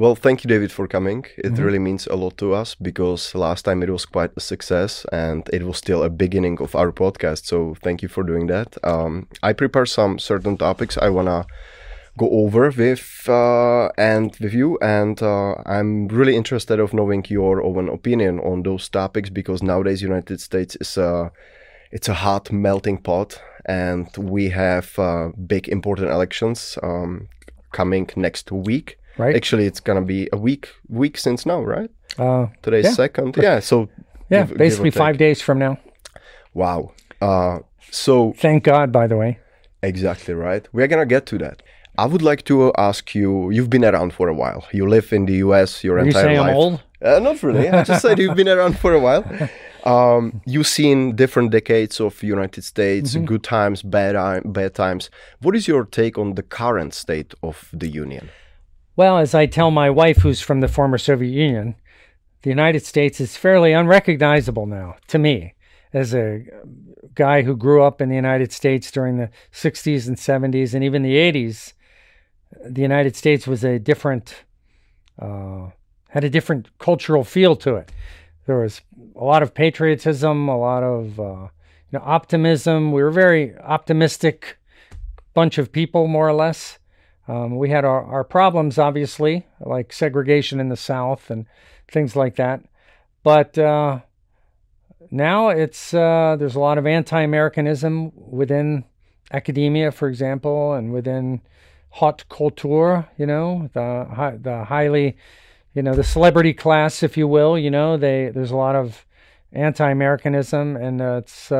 Well, thank you, David, for coming. It Mhm. really means a lot to us because last time it was quite a success and it was still a beginning of our podcast. So thank you for doing that. Um, I prepare some certain topics I wanna go over with uh, and with you, and uh, I'm really interested of knowing your own opinion on those topics because nowadays United States is a it's a hot melting pot, and we have uh, big important elections um, coming next week. Right. Actually, it's gonna be a week week since now, right? Uh, Today's Yeah. second. Yeah. So yeah, give- give basically take. five days from now. Wow. Uh, so Thank God, by the way. exactly right. We're gonna get to that. I would like to ask you. You've been around for a while. You live in the U.S. your Are you entire saying life. I'm old? Uh, not really. I just said you've been around for a while. Um, you've seen different decades of United States, Mm-hmm. good times, bad bad times. What is your take on the current state of the Union? Well, as I tell my wife, who's from the former Soviet Union, the United States is fairly unrecognizable now to me as a guy who grew up in the United States during the 60s and 70s and even the 80s. The United States was a different, uh, had a different cultural feel to it. There was a lot of patriotism, a lot of uh, you know optimism. We were a very optimistic bunch of people, more or less. Um, we had our, our problems, obviously, like segregation in the South and things like that. But uh, now it's uh, there's a lot of anti-Americanism within academia, for example, and within haute couture. You know, the the highly, you know, the celebrity class, if you will. You know, they there's a lot of anti-Americanism, and uh, it's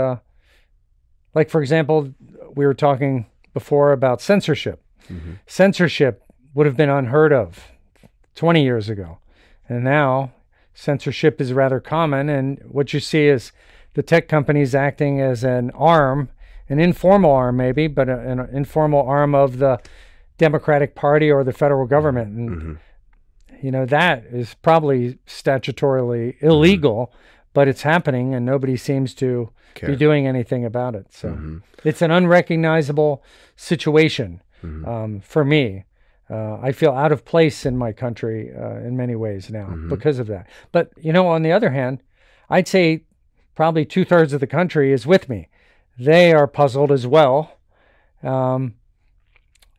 like, for example, we were talking before about censorship censorship would have been unheard of 20 years ago. And now censorship is rather common. And what you see is the tech companies acting as an arm, an informal arm, maybe, but a- an informal arm of the Democratic Party or the federal government. And, mm-hmm. you know, that is probably statutorily illegal, mm-hmm. but it's happening and nobody seems to Care. be doing anything about it. So mm-hmm. it's an unrecognizable situation um, for me. Uh, I feel out of place in my country uh, in many ways now because of that. But, you know, on the other hand, I'd say probably two thirds of the country is with me. They are puzzled as well. Um,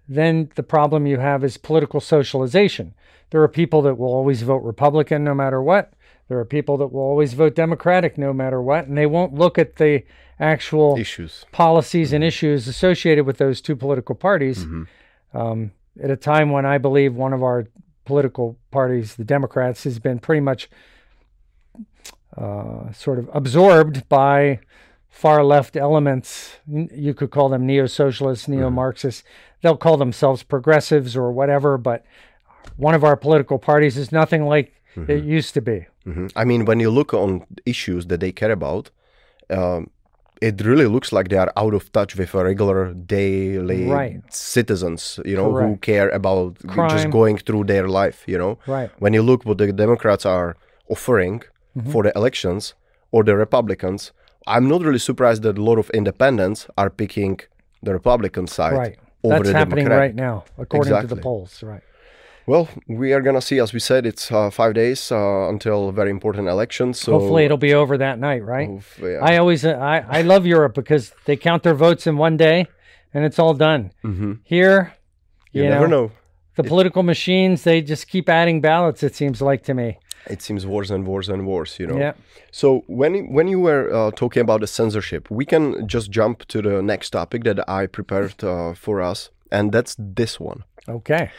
then the problem you have is political socialization. There are people that will always vote Republican no matter what. There are people that will always vote Democratic no matter what, and they won't look at the actual Issues. policies and issues associated with those two political parties um, at a time when I believe one of our political parties, the Democrats, has been pretty much uh, sort of absorbed by far left elements. You could call them neo socialists, neo Marxists. They'll call themselves progressives or whatever, but one of our political parties is nothing like it used to be. hmm I mean, when you look on issues that they care about, um, it really looks like they are out of touch with a regular daily Right. citizens, you know, who care about just going through their life, you know. Right. When you look what the Democrats are offering Mm-hmm. for the elections or the Republicans, I'm not really surprised that a lot of independents are picking the Republican side Right. over That's the happening Democrat. right now, according to the polls. Right. Well, we are gonna see. As we said, it's uh, five days uh, until very important elections. So Hopefully, it'll be over that night, right? Oof, yeah. I always uh, I, I love Europe because they count their votes in one day and it's all done. Mhm. Here, you, you, never know, know. the political machines they just keep adding ballots. It seems like to me. It seems worse and worse and worse. You know. Yeah. So when when you were uh, talking about the censorship, we can just jump to the next topic that I prepared uh, for us, and that's this one. Okay.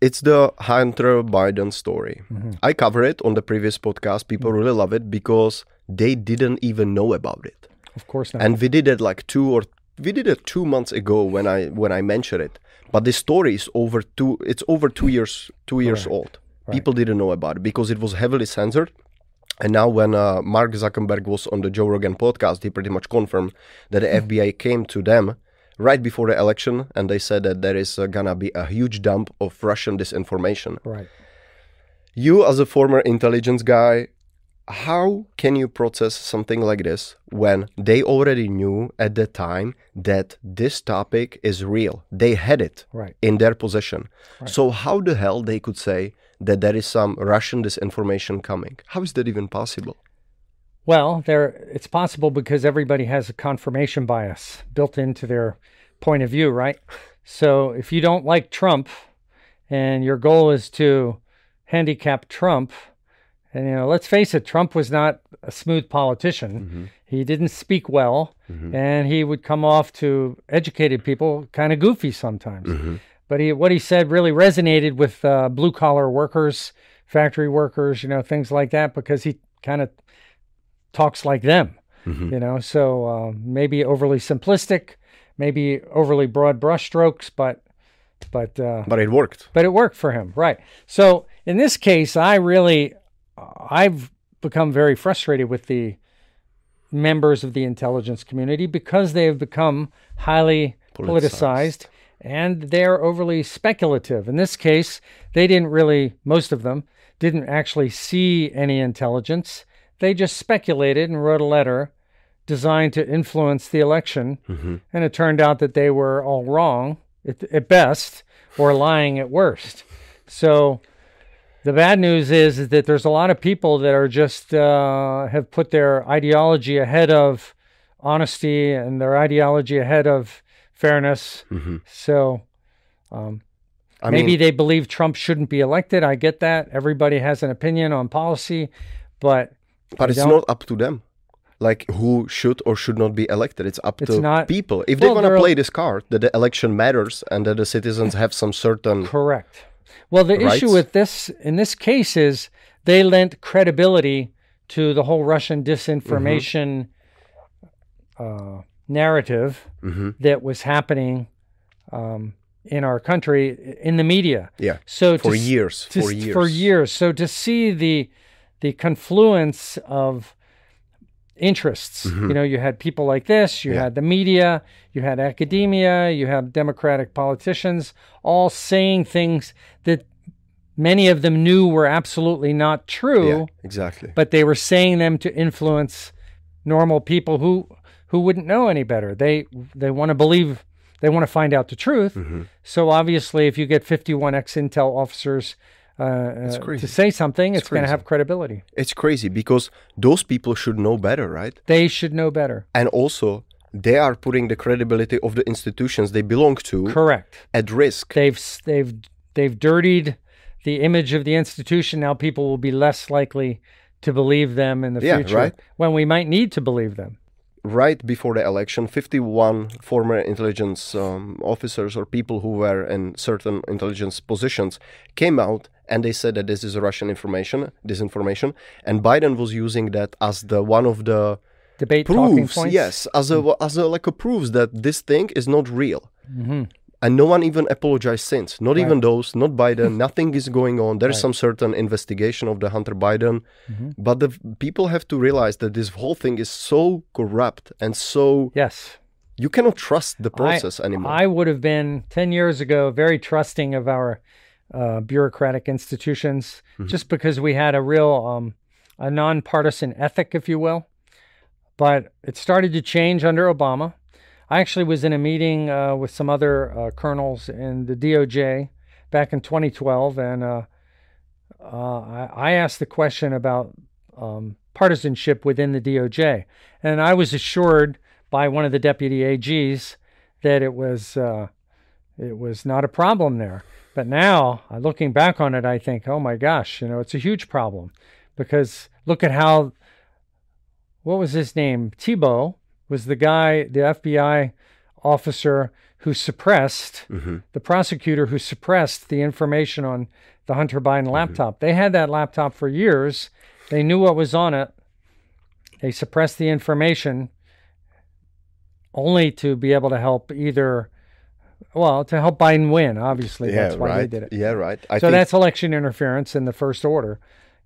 It's the Hunter Biden story. Mm-hmm. I cover it on the previous podcast. People really love it because they didn't even know about it. Of course not. and we did it like two or we did it two months ago when I when I mentioned it. But the story is over two. It's over two years two years old. People didn't know about it because it was heavily censored. And now, when uh, Mark Zuckerberg was on the Joe Rogan podcast, he pretty much confirmed that the FBI came to them right before the election, and they said that there is uh, gonna be a huge dump of Russian disinformation. right. You, as a former intelligence guy, how can you process something like this when they already knew at the time that this topic is real? They had it Right. in their possession. Right. So how the hell they could say that there is some Russian disinformation coming. How is that even possible? Well, there it's possible because everybody has a confirmation bias built into their point of view, right? So if you don't like Trump and your goal is to handicap Trump, and you know, let's face it, Trump was not a smooth politician. Mm-hmm. He didn't speak well, and he would come off to educated people kind of goofy sometimes. Mm-hmm. But he, what he said really resonated with uh, blue collar workers, factory workers, you know, things like that, because he kind of talks like them, Mm-hmm. you know. So uh, maybe overly simplistic, maybe overly broad brushstrokes, but but uh, But it worked. but it worked for him, right? So in this case, I really, I've become very frustrated with the members of the intelligence community because they have become highly politicized, Politicized. and they're overly speculative. In this case, they didn't really, most of them didn't actually see any intelligence. They just speculated and wrote a letter designed to influence the election. Mm-hmm. And it turned out that they were all wrong at, at best or lying at worst. So the bad news is, is that there's a lot of people that are just uh, have put their ideology ahead of honesty and their ideology ahead of fairness. Mm-hmm. So um, I maybe mean, they believe Trump shouldn't be elected. I get that. Everybody has an opinion on policy, but but it's don't- up to them. Like who should or should not be elected. It's up It's to not- people. If they Well, want to play this card, that the election matters and that the citizens have some certain. Correct. Well, the issue with this in this case is they lent credibility to the whole Russian disinformation uh, narrative Mhm. that was happening um, in our country in the media. Yeah. So For to, years. to For years. For years. So to see the the confluence of interests, Mm-hmm. you know, you had people like this, you Yeah. had the media, you had academia, you had democratic politicians, all saying things that many of them knew were absolutely not true, Yeah, exactly. but they were saying them to influence normal people who who wouldn't know any better. They they want to believe they want to find out the truth. Mm-hmm. So obviously, if you get 51 ex intel officers uh, uh, to say something, it's, going to have credibility. It's crazy because those people should know better, right? They should know better. And also, they are putting the credibility of the institutions they belong to Correct. at risk. They've they've they've dirtied the image of the institution. Now people will be less likely to believe them in the Yeah, future right. when we might need to believe them. right before the election, 51 former intelligence um, officers or people who were in certain intelligence positions came out and they said that this is Russian information, disinformation, and Biden was using that as the one of the Debate proofs, points. yes, as a as a like a proofs that this thing is not real. Mhm. And no one even apologized since. Not even those, not Biden. Nothing is going on. There's some certain investigation of the Hunter Biden. Mm-hmm. But the people have to realize that this whole thing is so corrupt and so Yes. you cannot trust the I- process anymore. I would have been 10 years ago very trusting of our uh, bureaucratic institutions Mm-hmm. just because we had a real um, a nonpartisan ethic, if you will. But it started to change under Obama. I actually was in a meeting uh, with some other uh, colonels in the DOJ back in 2012, and uh, uh, I, I asked the question about um, partisanship within the DOJ, and I was assured by one of the deputy AGs that it was uh, it was not a problem there. But now, uh, looking back on it, I think, oh my gosh, you know, it's a huge problem because look at how what was his name? Thibault was the guy, the FBI officer who suppressed Mhm. the prosecutor who suppressed the information on the Hunter Biden laptop. They had that laptop for years. They knew what was on it. They suppressed the information only to be able to help either, well, to help Biden win. Obviously, yeah, that's why right. they did it. Yeah, right. I so think, that's election interference in the first order,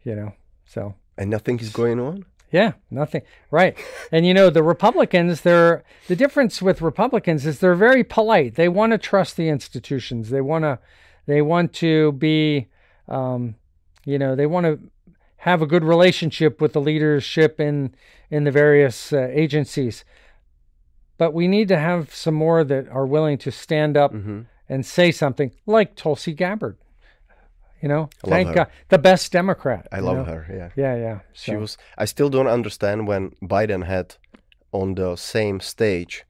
you know. So and nothing is going on. yeah, nothing. Right. And you know, the Republicans, they're the difference with Republicans is they're very polite. They want to trust the institutions. They want to they want to be um, you know, they want to have a good relationship with the leadership in in the various uh, agencies. But we need to have some more that are willing to stand up Mhm. and say something like Tulsi Gabbard. You know, I thank. God, the best Democrat. I love know? her. Yeah. Yeah, yeah. She was. I still don't understand when Biden had on the same stage,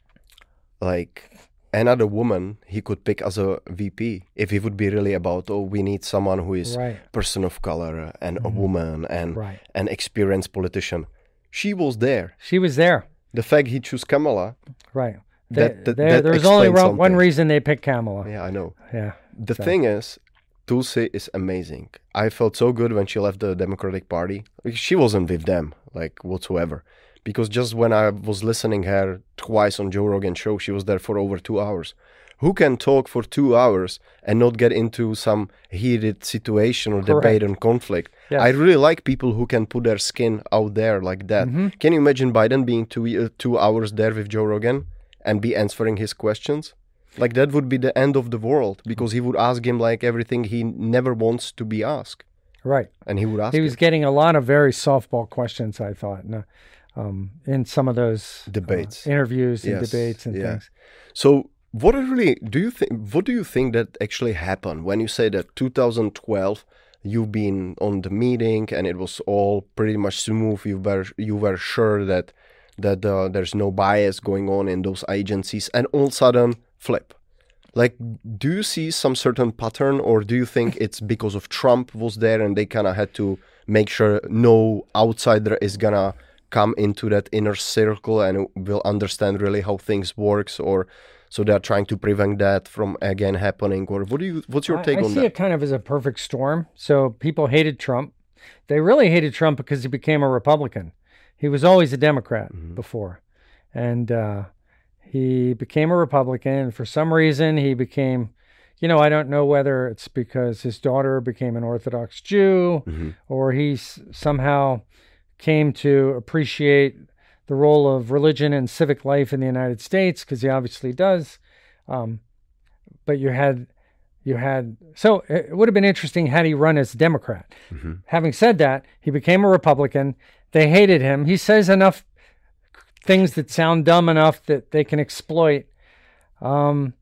like another woman he could pick as a VP if he would be really about oh we need someone who is right, person of color and a Mhm. woman and right. an experienced politician. She was there. She was there. The fact he chose Kamala, Right. that, that, that there was only explains one, reason they picked Kamala. Yeah, I know. Yeah. The So- thing is, Tulsi is amazing. I felt so good when she left the Democratic Party. She wasn't with them, like whatsoever. Because just when I was listening her twice on Joe Rogan show, she was there for over two hours. Who can talk for two hours and not get into some heated situation or debate Correct. and conflict? Yes. I really like people who can put their skin out there like that. Mhm. Can you imagine Biden being two uh, two hours there with Joe Rogan and be answering his questions? Like that would be the end of the world because he would ask him like everything he never wants to be asked, Right. and he would ask He was him. getting a lot of very softball questions, I thought, in, uh, um, in some of those uh, Debates. interviews and Yes, debates and yeah. things. So what really do you think? What do you think that actually happened when you say that 2012? You've been on the meeting and it was all pretty much smooth. You were you were sure that that uh, there's no bias going on in those agencies, and all of a sudden flip. Like, do you see some certain pattern, or do you think it's because of Trump was there and they kind of had to make sure no outsider is gonna come into that inner circle and will understand really how things works, or so they're trying to prevent that from again happening, or what do you? What's your I- take I, on see it kind of as a perfect storm. So people hated Trump. They really hated Trump because he became a Republican. He was always a Democrat Mhm. before, and uh, he became a Republican. And for some reason, he became. You know, I don't know whether it's because his daughter became an Orthodox Jew Mhm. or he s- somehow came to appreciate the role of religion and civic life in the United States because he obviously does. Um, but you had, you had, so it would have been interesting had he run as a Democrat. Mhm. Having said that, he became a Republican. They hated him. He says enough things that sound dumb enough that they can exploit. Um,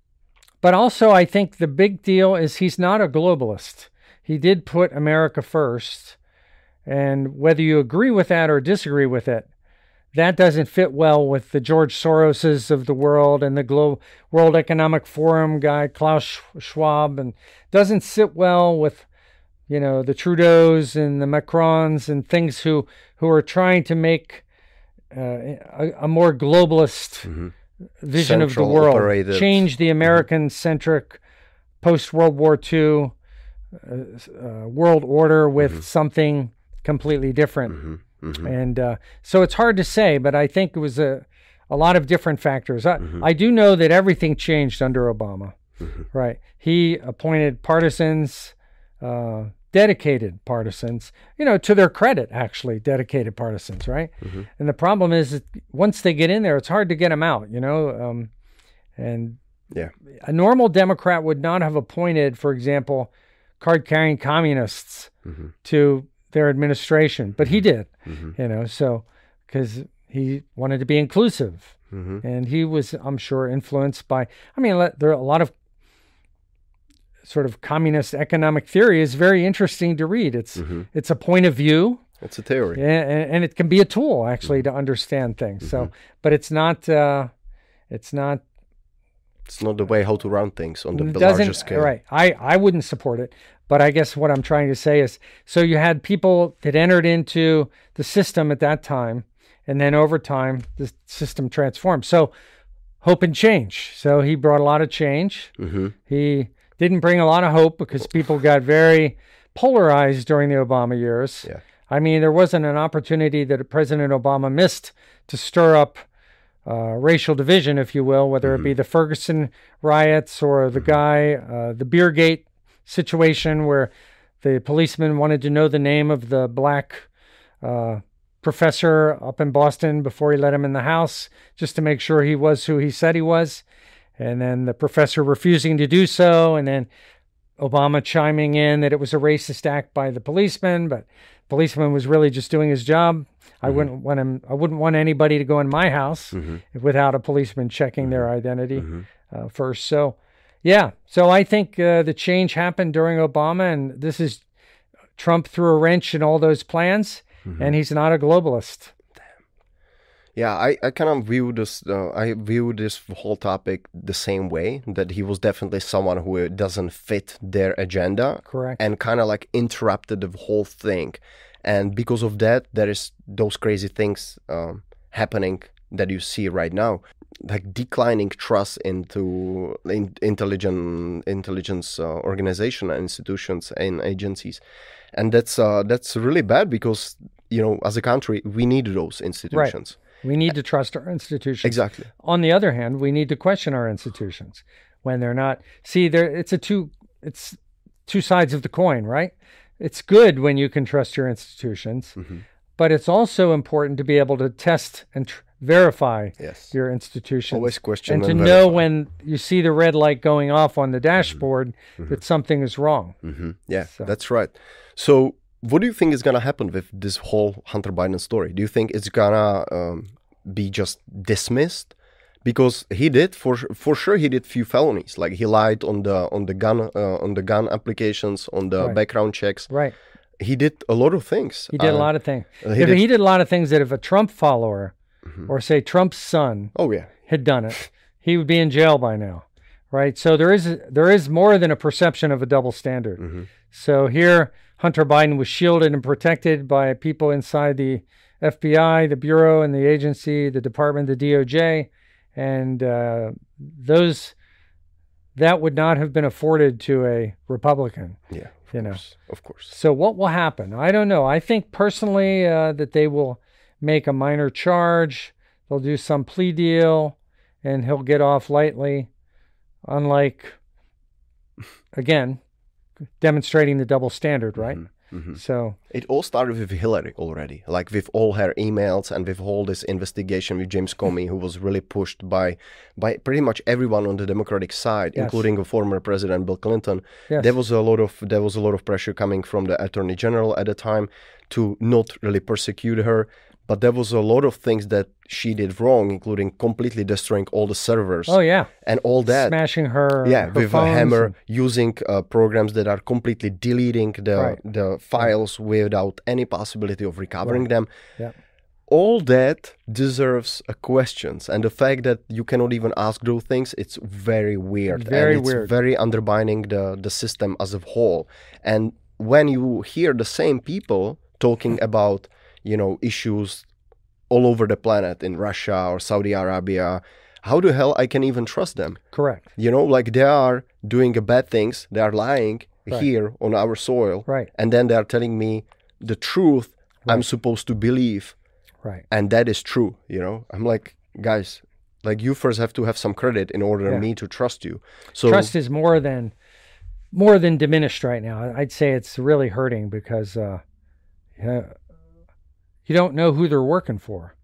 but also, I think the big deal is he's not a globalist. He did put America first. And whether you agree with that or disagree with it, that doesn't fit well with the George Soroses of the world and the Glo- World Economic Forum guy, Klaus Sch- Schwab, and doesn't sit well with, you know, the Trudeaus and the Macrons and things who, who are trying to make uh, a, a more globalist Mhm. vision of the world, operated. change the American centric post World War II uh, uh, world order with something completely different. Mhm. Mhm. And uh, so it's hard to say, but I think it was a, a lot of different factors. I, Mhm. I do know that everything changed under Obama, Mhm. right? He appointed partisans, uh, dedicated partisans, you know, to their credit, actually, dedicated partisans, right? Mhm. And the problem is that once they get in there, it's hard to get them out, you know? Um, and Yeah. a normal Democrat would not have appointed, for example, card carrying communists Mhm. to their administration, but he did, Mhm. you know, so because he wanted to be inclusive Mhm. and he was, I'm sure, influenced by, I mean, there are a lot of sort of communist economic theory is very interesting to read. It's, Mhm. it's a point of view It's a theory. and, and it can be a tool actually to understand things. So, but it's not, uh, it's not It's not the way how to run things on the, the larger scale. right i i wouldn't support it but i guess what i'm trying to say is so you had people that entered into the system at that time and then over time the system transformed. So hope and change. So he brought a lot of change. Hmm he didn't bring a lot of hope because people got very polarized during the obama years. Yeah. i mean there wasn't an opportunity that president obama missed to stir up uh, racial division, if you will, whether it be the Ferguson riots or the guy, uh, the Beergate situation where the policeman wanted to know the name of the black uh, professor up in Boston before he let him in the house, just to make sure he was who he said he was. And then the professor refusing to do so, and then Obama chiming in that it was a racist act by the policeman, but the policeman was really just doing his job. I wouldn't want him. I wouldn't want anybody to go in my house Mhm. without a policeman checking their identity Mhm. uh, first. So, Yeah. So I think uh, the change happened during Obama, and this is Trump threw a wrench in all those plans, Mm-hmm. and he's not a globalist. Yeah, I, I kind of view this. Uh, I view this whole topic the same way that he was definitely someone who doesn't fit their agenda, Correct. and kind of like interrupted the whole thing, and because of that, there is those crazy things um, happening that you see right now, like declining trust into in, intelligent intelligence uh, organization and institutions and agencies, and that's uh, that's really bad because you know as a country we need those institutions. right. We need to trust our institutions. Exactly. On the other hand, we need to question our institutions when they're not. See, there it's a two it's two sides of the coin, right? It's good when you can trust your institutions, Mm-hmm. but it's also important to be able to test and tr- verify Yes. your institution. Always question and to and know when you see the red light going off on the dashboard that something is wrong. hmm Yeah, So- that's right. So, what do you think is gonna happen with this whole Hunter Biden story? Do you think it's gonna um, be just dismissed? Because he did for for sure he did few felonies. Like he lied on the on the gun uh, on the gun applications on the Right. background checks. Right. He did a lot of things. He did a Uh, lot of things. he Yeah, did- Mm-hmm. he did a lot of things that if a Trump follower or say Trump's son Oh yeah. had done it, he would be in jail by now, right? So there is there is more than a perception of a double standard. Mm-hmm. So here, Hunter Biden was shielded and protected by people inside the FBI, the bureau, and the agency, the department, the DOJ, and uh, those that would not have been afforded to a Republican. Yeah. Of You know. course. Of course. So what will happen? I don't know. I think personally uh, that they will make a minor charge. They'll do some plea deal, and he'll get off lightly. Unlike, again, demonstrating the double standard, right? Mhm. So It all started with Hillary already, like with all her emails and with all this investigation with James Comey, who was really pushed by by pretty much everyone on the Democratic side, Yes. including a former President Bill Clinton. Yes. There was a lot of there was a lot of pressure coming from the Attorney General at the time to not really persecute her. But there was a lot of things that she did wrong, including completely destroying all the servers oh yeah, and all that smashing her yeah her with a hammer and- using uh, programs that are completely deleting the Right. the files without any possibility of recovering Right. them Yeah. all that deserves a questions and the fact that you cannot even ask those things it's very weird Very and it's weird. very undermining the the system as a whole and when you hear the same people talking about you know issues all over the planet in Russia or Saudi Arabia how the hell I can even trust them correct, you know like they are doing bad things they are lying Right. here on our soil right, and then they are telling me the truth i'm supposed to believe right. and that is true you know i'm like guys like you first have to have some credit in order Yeah. me to trust you so Trust is more than more than diminished right now. I'd say it's really hurting because uh, yeah, you don't know who they're working for.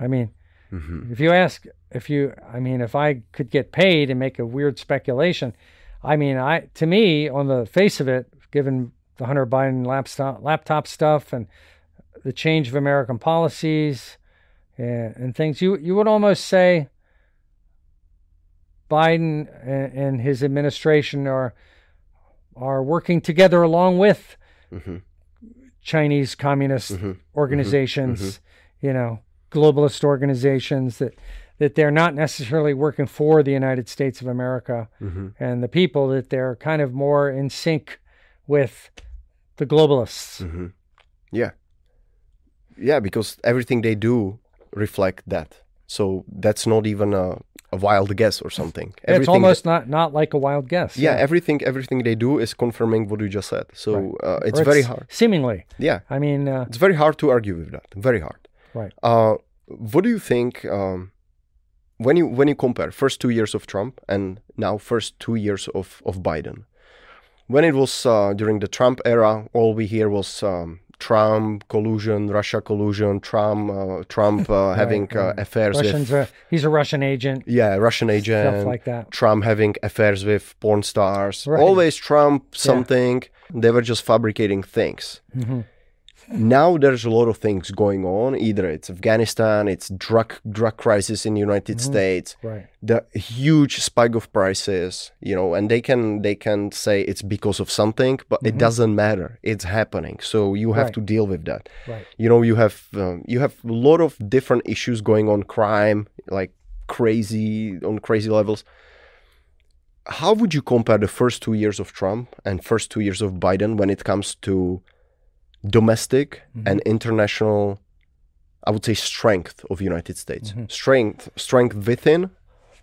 I mean, Mhm. if you ask, if you, I mean, if I could get paid and make a weird speculation, I mean, I to me, on the face of it, given the Hunter Biden laptop laptop stuff and the change of American policies and, and things, you you would almost say Biden and, and his administration are are working together along with Mhm. Chinese communist Mhm. organizations, you know, globalist organizations that that they're not necessarily working for the United States of America Mhm. and the people that they're kind of more in sync with the globalists. Mhm. yeah yeah because everything they do reflect that so that's not even a, a wild guess or something. It's Everything almost not not like a wild guess. yeah, everything everything they do is confirming what you just said. So uh, it's Or very hard. Seemingly. yeah. I mean, uh, it's very hard to argue with that. Very hard. Right. uh, what do you think um, when you when you compare first two years of Trump and now first two years of, of Biden? When it was uh, during the Trump era all we hear was um, Trump collusion Russia collusion Trump uh, Trump uh, having uh, affairs Russians with he's a Russian agent, yeah Russian agent stuff like that. Trump having affairs with porn stars. Right. Always Trump something. They were just fabricating things. Mhm. Now there's a lot of things going on. Either it's Afghanistan, it's drug drug crisis in the United States, Right. the huge spike of prices, you know, and they can they can say it's because of something, but it doesn't matter. It's happening, so you have Right. to deal with that. Right. You know, you have um, you have a lot of different issues going on, crime like crazy on crazy levels. How would you compare the first two years of Trump and first two years of Biden when it comes to domestic and international i would say strength of united states strength strength within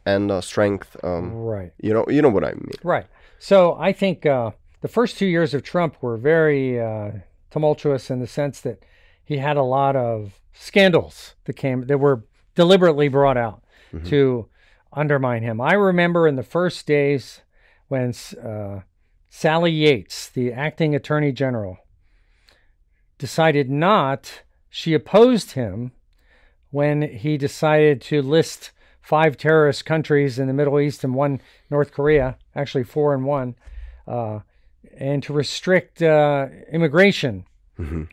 and uh, strength um, Right. you know you know what i mean Right. So I think uh, the first two years of Trump were very uh, tumultuous in the sense that he had a lot of scandals that came that were deliberately brought out to undermine him. I remember in the first days when uh, Sally Yates, the acting attorney general, decided not, she opposed him when he decided to list five terrorist countries in the Middle East and one North Korea, actually four and one, uh, and to restrict uh, immigration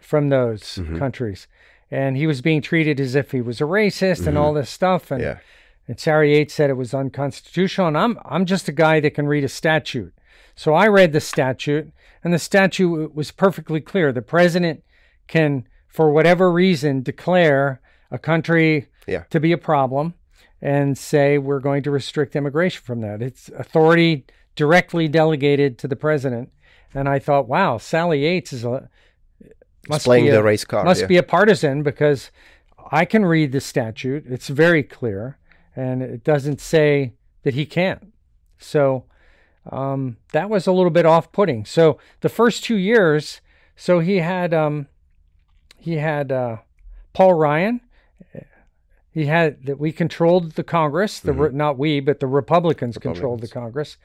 from those countries. And he was being treated as if he was a racist and all this stuff. And, yeah and Sarah Yates said it was unconstitutional. And I'm I'm just a guy that can read a statute. So I read the statute, and the statute was perfectly clear. The president can, for whatever reason, declare a country Yeah. to be a problem and say we're going to restrict immigration from that. It's authority directly delegated to the president. And I thought, wow, Sally Yates is a must playing be the a, race card must yeah. be a partisan because I can read the statute. It's very clear, and it doesn't say that he can't. So um, that was a little bit off-putting. So the first two years, so he had um, he had uh, Paul Ryan. He had that we controlled the Congress. The re not we, but the Republicans, controlled the Congress,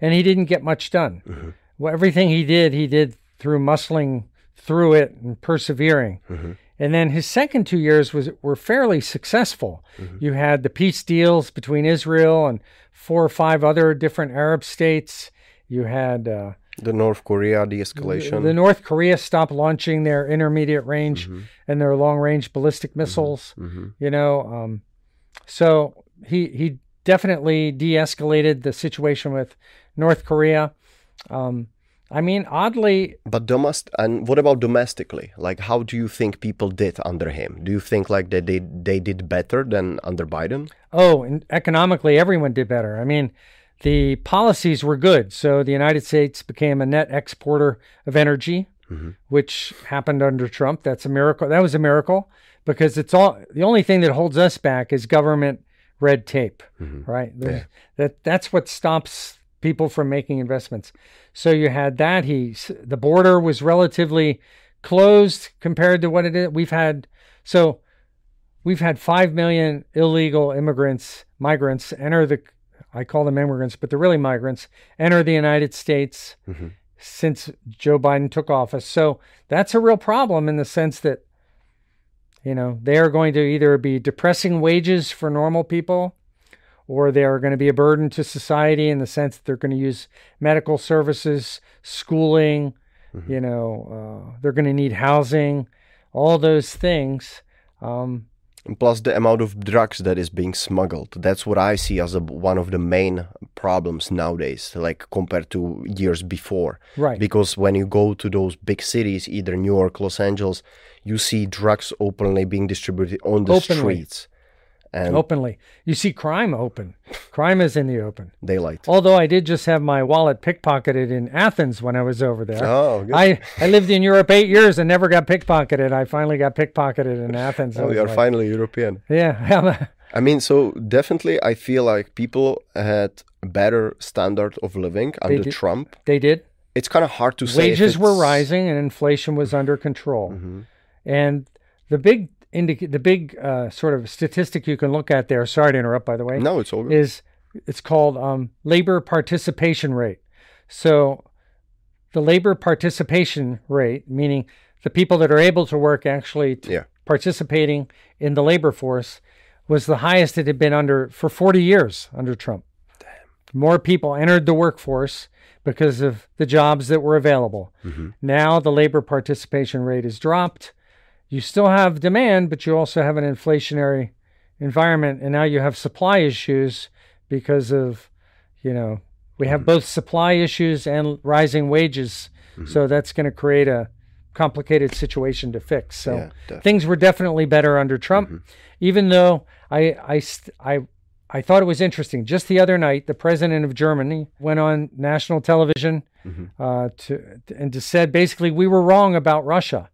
and he didn't get much done. Well, everything he did, he did through muscling through it and persevering. And then his second two years was were fairly successful. You had the peace deals between Israel and four or five other different Arab states. You had uh, the north korea de-escalation the North Korea stopped launching their intermediate range and their long range ballistic missiles. You know, um, so he he definitely de-escalated the situation with North Korea. Um, I mean, oddly, but domestic and what about domestically like how do you think people did under him do you think like they did they did better than under biden Oh, and economically, everyone did better. I mean, the policies were good. So the United States became a net exporter of energy, mm-hmm. which happened under Trump. That's a miracle. That was a miracle because it's all the only thing that holds us back is government red tape, mm-hmm. right? There's- That that's what stops people from making investments. So you had that. He the border was relatively closed compared to what it is. We've had so we've had 5 million illegal immigrants, migrants enter the, I call them immigrants, but they're really migrants, enter the United States since Joe Biden took office. So that's a real problem in the sense that, you know, they are going to either be depressing wages for normal people or they are going to be a burden to society in the sense that they're going to use medical services, schooling, you know, uh, they're going to need housing, all those things. Um, plus the amount of drugs that is being smuggled that's what i see as a, one of the main problems nowadays like compared to years before right. because when you go to those big cities either new york los angeles you see drugs openly being distributed on the Openly. streets and openly. You see crime open. Crime is in the open. daylight Although I did just have my wallet pickpocketed in Athens when I was over there. oh good. I, I lived in Europe eight years and never got pickpocketed. I finally got pickpocketed in Athens. Oh, was you are like, finally european Yeah. I mean, so definitely, I feel like people had a better standard of living under. Trump. they did. It's kind of hard to say. Wages were rising and inflation was under control. Mhm. And the big indic- the big uh, sort of statistic you can look at there, sorry to interrupt by the way, No, it's all good. is it's called um, labor participation rate. So the labor participation rate, meaning the people that are able to work actually t- Yeah. participating in the labor force, was the highest it had been under for 40 years under Trump. More people entered the workforce because of the jobs that were available. Mm-hmm. Now the labor participation rate has dropped. You still have demand, but you also have an inflationary environment, and now you have supply issues because of, you know, we have both supply issues and rising wages. Mm-hmm. So that's going to create a complicated situation to fix. So Yeah, things were definitely better under Trump, mm-hmm. even though I, I, st- I, I thought it was interesting. Just the other night, the president of Germany went on national television mm-hmm. uh, to and to said basically we were wrong about Russia.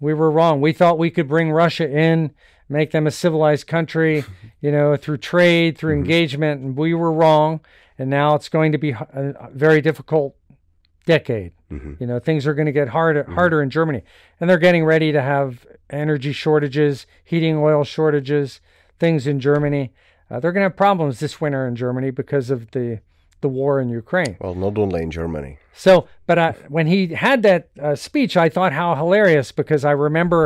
We were wrong. We thought we could bring Russia in, make them a civilized country, you know, through trade, through mm-hmm. engagement, and we were wrong. And now it's going to be a very difficult decade. Mm-hmm. You know, things are going to get harder mm-hmm. harder in Germany, and they're getting ready to have energy shortages, heating oil shortages, things in Germany. Uh, they're going to have problems this winter in Germany because of the the war in Ukraine. Well, not only in Germany. So, but I, when he had that uh, speech, I thought how hilarious because I remember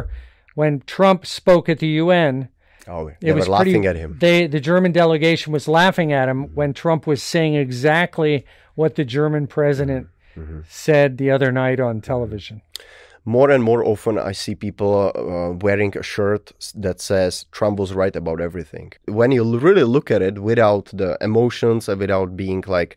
when Trump spoke at the UN. Oh, It they was were laughing pretty, at him. They, the German delegation was laughing at him when Trump was saying exactly what the German president Mm-hmm. said the other night on television. More and more often, I see people uh, wearing a shirt that says Trump was right about everything. When you l- really look at it without the emotions and without being like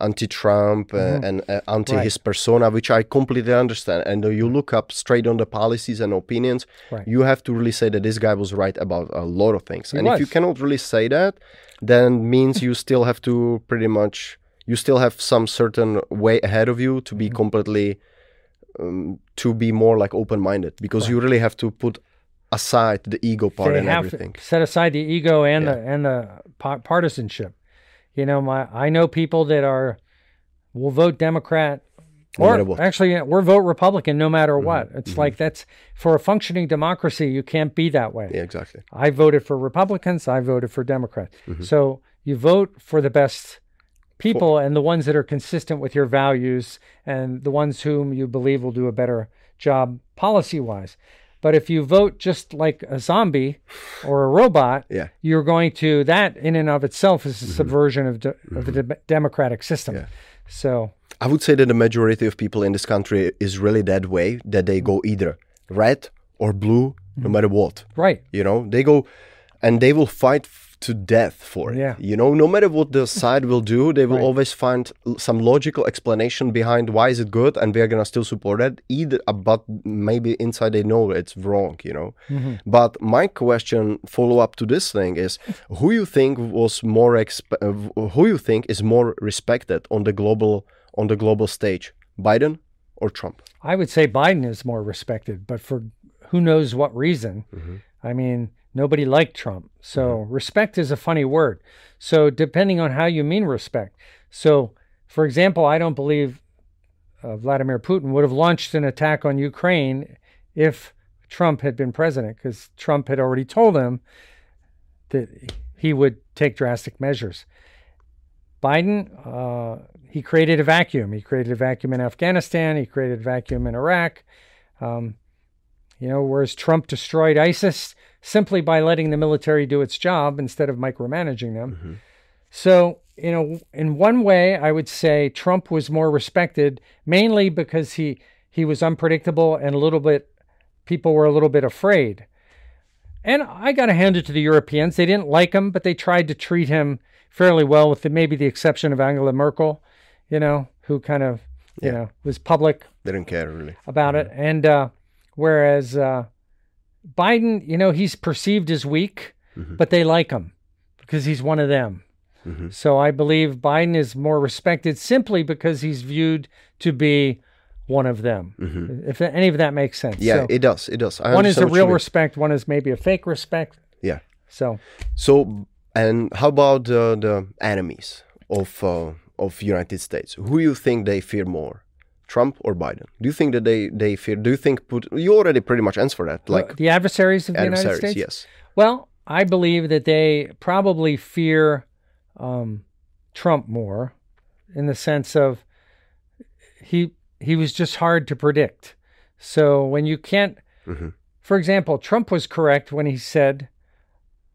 anti-Trump uh, and uh, anti Right. his persona, which I completely understand, and uh, you look up straight on the policies and opinions, Right. you have to really say that this guy was right about a lot of things. and if you cannot really say that, then means you still have to pretty much you still have some certain way ahead of you to be Mm-hmm. completely um, to be more like open-minded because you really have to put aside the ego part they and everything. set aside the ego and the and the partisanship. You know, my I know people that are will vote Democrat or. Mm-hmm. actually we're vote Republican no matter what. It's like that's for a functioning democracy. You can't be that way. Yeah, exactly. I voted for Republicans. I voted for Democrats. Mm-hmm. So you vote for the best people and the ones that are consistent with your values and the ones whom you believe will do a better job policy wise. But if you vote just like a zombie or a robot, Yeah. you're going to that in and of itself is a mm-hmm. subversion of, de- of the mm-hmm. de- democratic system. Yeah. So I would say that the majority of people in this country is really that way that they go either red or blue no mm-hmm. matter what. right, You know, they go and they will fight to death for it. Yeah. You know, no matter what the side will do, they will always find some logical explanation behind why is it good, and we're gonna still support it. Either, uh, but maybe inside they know it's wrong. You know. But my question, follow up to this thing, is who you think was more exp- uh, who you think is more respected on the global on the global stage, Biden or Trump? I would say Biden is more respected, but for who knows what reason. I mean, nobody liked Trump. So respect is a funny word. So depending on how you mean respect. So, for example, I don't believe uh, Vladimir Putin would have launched an attack on Ukraine if Trump had been president, because Trump had already told him that he would take drastic measures. Biden, uh, he created a vacuum. He created a vacuum in Afghanistan. He created a vacuum in Iraq. Um, you know, whereas Trump destroyed ISIS simply by letting the military do its job instead of micromanaging them. So, you know, in one way, I would say Trump was more respected, mainly because he he was unpredictable and a little bit people were a little bit afraid. And I got to hand it to the Europeans. They didn't like him, but they tried to treat him fairly well, with the, maybe the exception of Angela Merkel, you know, who kind of, you know, was public They didn't care really. about it. And uh, whereas uh, Biden, you know, he's perceived as weak, but they like him because he's one of them. So I believe Biden is more respected simply because he's viewed to be one of them. If any of that makes sense. Yeah, So it does. It does. I one is a understand what you real respect, one is maybe a fake respect. Yeah. So So, and how about uh, the enemies of uh, of United States? Who you think they fear more, Trump or Biden? Do you think that they they fear? Do you think put? You already pretty much answered that. Like the adversaries of the United States. yes. Well, I believe that they probably fear um, Trump more, in the sense of he he was just hard to predict. So when you can't, Mhm. for example, Trump was correct when he said.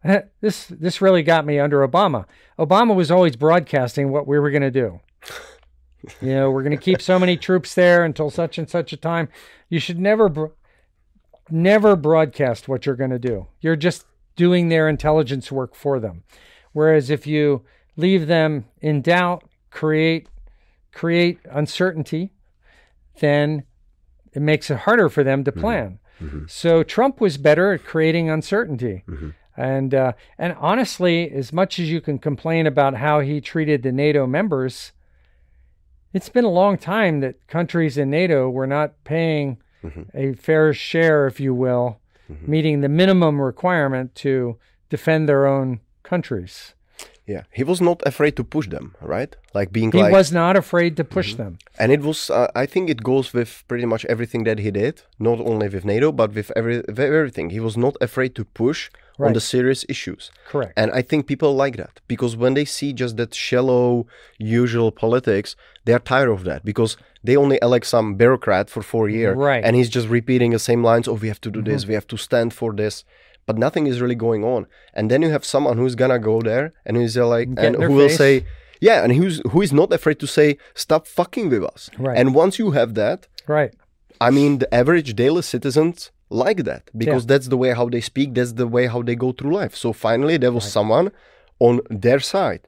This this really got me under Obama. Obama was always broadcasting what we were going to do. You know, we're going to keep so many troops there until such and such a time. You should never, br- never broadcast what you're going to do. You're just doing their intelligence work for them. Whereas if you leave them in doubt, create create uncertainty, then it makes it harder for them to plan. Mm-hmm. So Trump was better at creating uncertainty. Mm-hmm. And uh, and honestly, as much as you can complain about how he treated the NATO members, it's been a long time that countries in NATO were not paying mm-hmm. a fair share, if you will, mm-hmm. meeting the minimum requirement to defend their own countries. Yeah, he was not afraid to push them, right? Like being he like, was not afraid to push mm-hmm. them. And it was, uh, I think, it goes with pretty much everything that he did, not only with NATO, but with every with everything. He was not afraid to push right. on the serious issues. Correct. And I think people like that because when they see just that shallow, usual politics, they are tired of that because they only elect some bureaucrat for four years, right? And he's just repeating the same lines. Oh, we have to do mm-hmm. this. We have to stand for this but nothing is really going on. And then you have someone who's gonna go there and who's like, Get and who will say, yeah, and who's who is not afraid to say, stop fucking with us. Right. And once you have that, right. I mean, the average daily citizens like that because yeah. that's the way how they speak. That's the way how they go through life. So finally, there was right. someone on their side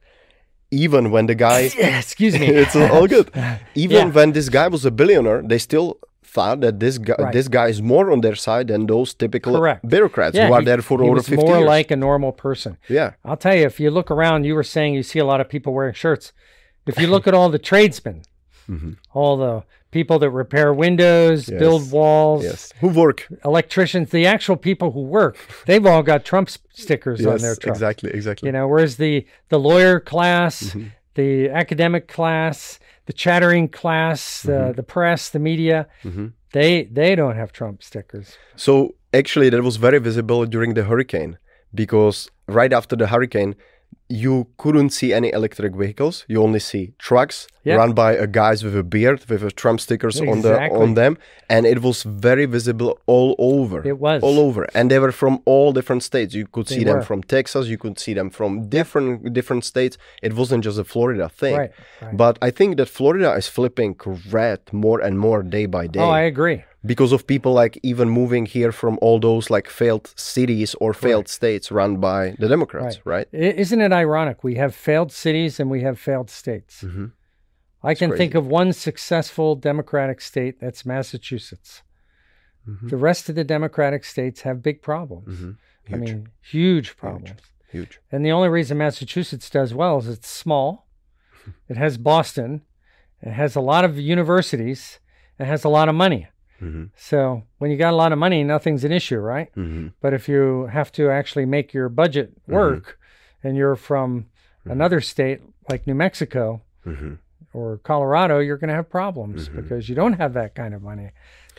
even when the guy excuse me it's all good even yeah. when this guy was a billionaire they still thought that this guy right. this guy is more on their side than those typical Correct. bureaucrats yeah, who are he, there for over was 50 more years. like a normal person. Yeah. I'll tell you, if you look around, you were saying you see a lot of people wearing shirts. If you look at all the tradesmen, mm-hmm. all the people that repair windows, yes. build walls, yes. who work, electricians, the actual people who work, they've all got Trump stickers yes, on their trucks. Exactly, exactly. You know, whereas the the lawyer class, mm-hmm. the academic class, the chattering class, mm-hmm. the press, the media, mm-hmm. they they don't have Trump stickers. So actually, that was very visible during the hurricane because right after the hurricane, you couldn't see any electric vehicles. You only see trucks run by a guys with a beard with a Trump stickers exactly. on the on them, and it was very visible all over. It was all over, and they were from all different states. You could they see were. them from Texas. You could see them from different different states. It wasn't just a Florida thing. Right, right. But I think that Florida is flipping red more and more day by day. Oh, I agree because of people like even moving here from all those like failed cities or failed states run by the Democrats, right. right? Isn't it ironic? We have failed cities and we have failed states. Mm-hmm. I can think of one successful Democratic state that's Massachusetts. Mm-hmm. The rest of the Democratic states have big problems. Mm-hmm. I mean, huge problems. Huge. huge. And the only reason Massachusetts does well is it's small. it has Boston. It has a lot of universities. It has a lot of money. Mm-hmm. So when you got a lot of money, nothing's an issue, right? Mm-hmm. But if you have to actually make your budget mm-hmm. work, mm-hmm. and you're from mm-hmm. another state like New Mexico mm-hmm. or Colorado, you're going to have problems because you don't have that kind of money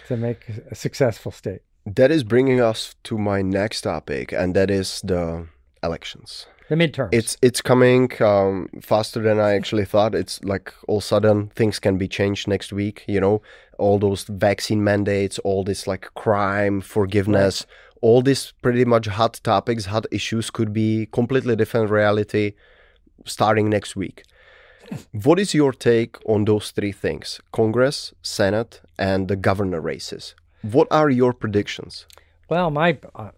to make a successful state. That is bringing us to my next topic, and that is the elections the midterms. It's it's coming um, faster than I actually thought. It's like all sudden things can be changed next week. You know, all those vaccine mandates, all this like crime forgiveness, right. all these pretty much hot topics, hot issues could be completely different reality starting next week. What is your take on those three things: Congress, Senate, and the governor races? What are your predictions? Well, my uh,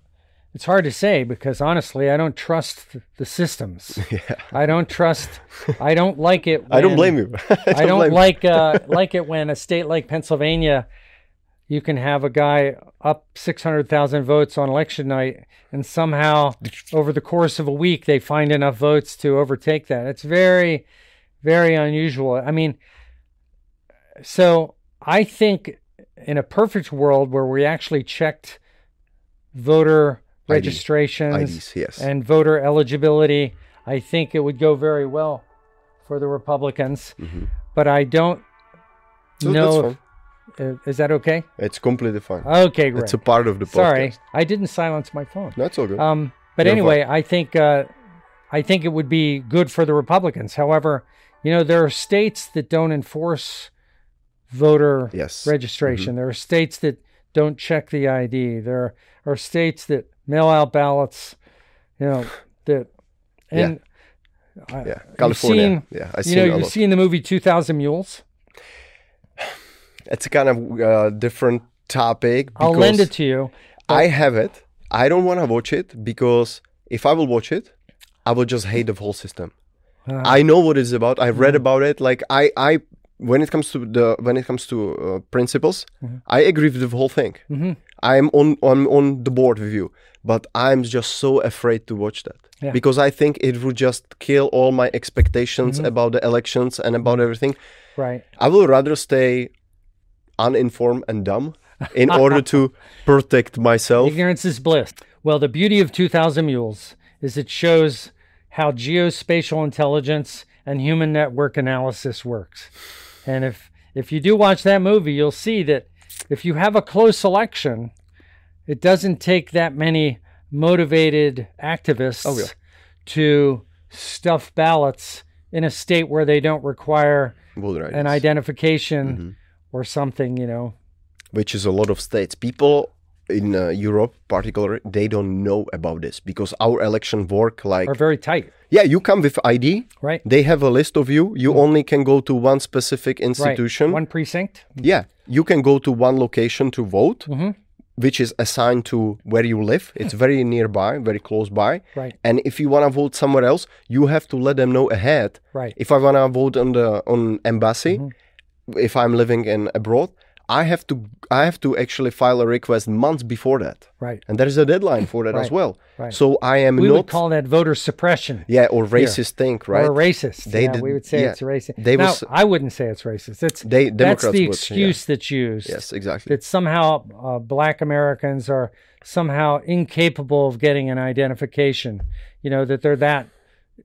it's hard to say because honestly, I don't trust the systems. Yeah. I don't trust. I don't like it. When, I don't blame you. I don't, I don't like uh, like it when a state like Pennsylvania, you can have a guy up six hundred thousand votes on election night, and somehow over the course of a week they find enough votes to overtake that. It's very, very unusual. I mean, so I think in a perfect world where we actually checked voter registrations IDs, yes. and voter eligibility. I think it would go very well for the Republicans, mm-hmm. but I don't so know. If, uh, is that okay? It's completely fine. Okay, great. It's a part of the podcast. Sorry, I didn't silence my phone. That's all good. Um, but You're anyway, fine. I think uh, I think it would be good for the Republicans. However, you know there are states that don't enforce voter yes. registration. Mm-hmm. There are states that don't check the ID. There are states that mail out ballots, you know, that and I- Yeah, California. seen- yeah, I you know, you've seen the movie Two Thousand Mules. It's a kind of uh, different topic. I'll lend it to you. I have it. I don't want to watch it because if I will watch it, I will just hate the whole system. Uh, I know what it's about. I've read about it. Like I, I when it comes to the when it comes to uh, principles, Mm-hmm. I agree with the whole thing. I'm on on on the board with you, but I'm just so afraid to watch that Yeah. because I think it would just kill all my expectations Mm-hmm. about the elections and about everything. right. I will rather stay uninformed and dumb in order to protect myself. Ignorance is bliss. Well, the beauty of 2000 Mules is it shows how geospatial intelligence and human network analysis works. And if if you do watch that movie, you'll see that if you have a close election, it doesn't take that many motivated activists Oh, yeah. to stuff ballots in a state where they don't require an identification Mm-hmm. or something, you know. which is a lot of states. People in uh, Europe, particularly, they don't know about this because our election work like Are very tight, yeah, you come with ID. right? They have a list of you. You only can go to one specific Right. institution. One precinct. Yeah, you can go to one location to vote, Mm-hmm. which is assigned to where you live. It's very nearby, very close by. Right. And if you want to vote somewhere else, you have to let them know ahead. Right. If I want to vote on the on embassy, Mm-hmm. if I'm living in abroad, I have to I have to actually file a request months before that, Right. and there is a deadline for that as well. right. So I am We not would call that voter suppression yeah or racist thing, right? or racist. They yeah, did- we would say yeah. it's racist. They now, was- I wouldn't say it's racist. It's They- that's Democrats the would, yeah. excuse that's used. yes, exactly. That somehow uh, black Americans are somehow incapable of getting an identification. You know that they're that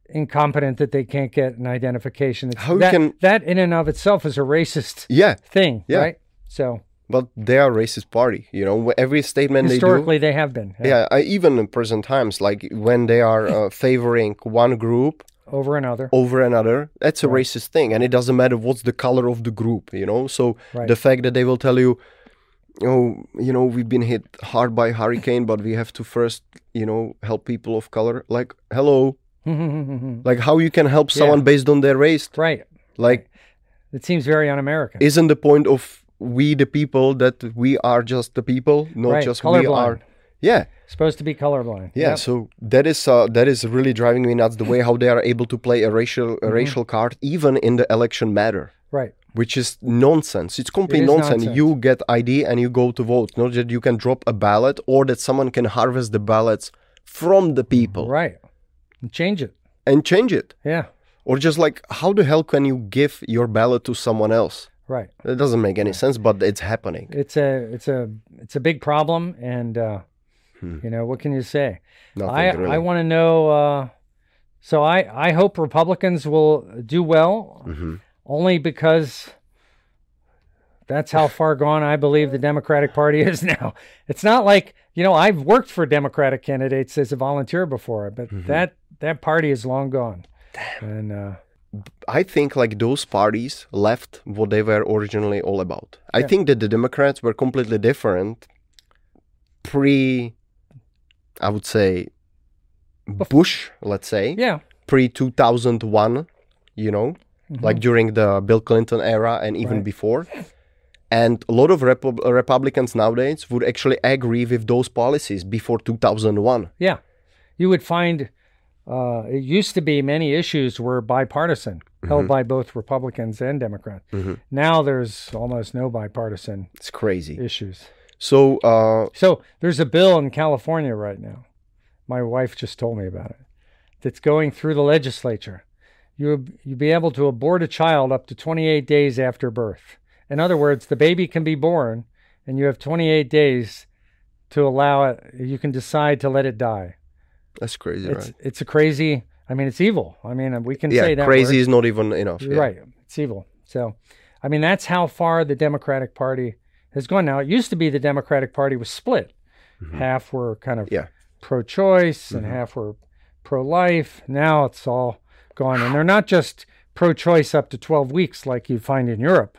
incompetent that they can't get an identification. It's How you that, can- that in and of itself is a racist Yeah, thing, Yeah. right? So but they are a racist party. You know, every statement they do. historically, they, have been Yeah, I, even in present times, like when they are uh, favoring one group over another. over another, that's a racist thing, and it doesn't matter what's the color of the group, you know. So Right. the fact that they will tell you, oh, you know, we've been hit hard by hurricane, but we have to first, you know, help people of color. Like, hello, like how you can help someone based on their race? right. Like, It seems very un-American. isn't the point of we the people that we are just the people, not Right, just we are? Yeah. Supposed to be colorblind. Yeah, Yep. so that is uh, that is really driving me nuts. The way how they are able to play a racial Mm-hmm. a racial card, even in the election matter, Right. which is nonsense. It's complete It nonsense. nonsense. You get ID and you go to vote. Not that you can drop a ballot or that someone can harvest the ballots from the people Right. Change it. and change it, Yeah. or just like how the hell can you give your ballot to someone else? Right. It doesn't make any sense, but it's happening. It's a it's a it's a big problem, and uh, you know what can you say? Hmm. Nothing I really. I want to know. Uh, so I I hope Republicans will do well, Mm-hmm. only because that's how far gone I believe the Democratic Party is now. It's not like you know I've worked for Democratic candidates as a volunteer before, but Mm-hmm. that that party is long gone. And uh, I think like those parties left what they were originally all about. I think that the Democrats were completely different pre I would say Bush, let's say, yeah, pre 2001, you know, like during the Bill Clinton era and even Mm-hmm. Right. before. And a lot of Repu- Republicans nowadays would actually agree with those policies before 2001. Yeah, you would find uh, it used to be many issues were bipartisan, held by both Republicans and Democrats. Now there's almost no bipartisan It's crazy. issues. So, uh, So there's a bill in California right now. My wife just told me about it. That's going through the legislature. You you be able to abort a child up to 28 days after birth. In other words, the baby can be born, and you have 28 days to allow it. You can decide to let it die. That's crazy, It's right? it's a crazy. I mean, it's evil. I mean, we can Yeah, say that. crazy word. is not even enough. yeah. Right. It's evil. So, I mean, that's how far the Democratic Party has gone. Now, it used to be the Democratic Party was split. Half were kind of Mm-hmm. Yeah. pro-choice, and half were pro-life. Now it's all gone, and they're not just pro-choice up to 12 weeks like you find in Europe.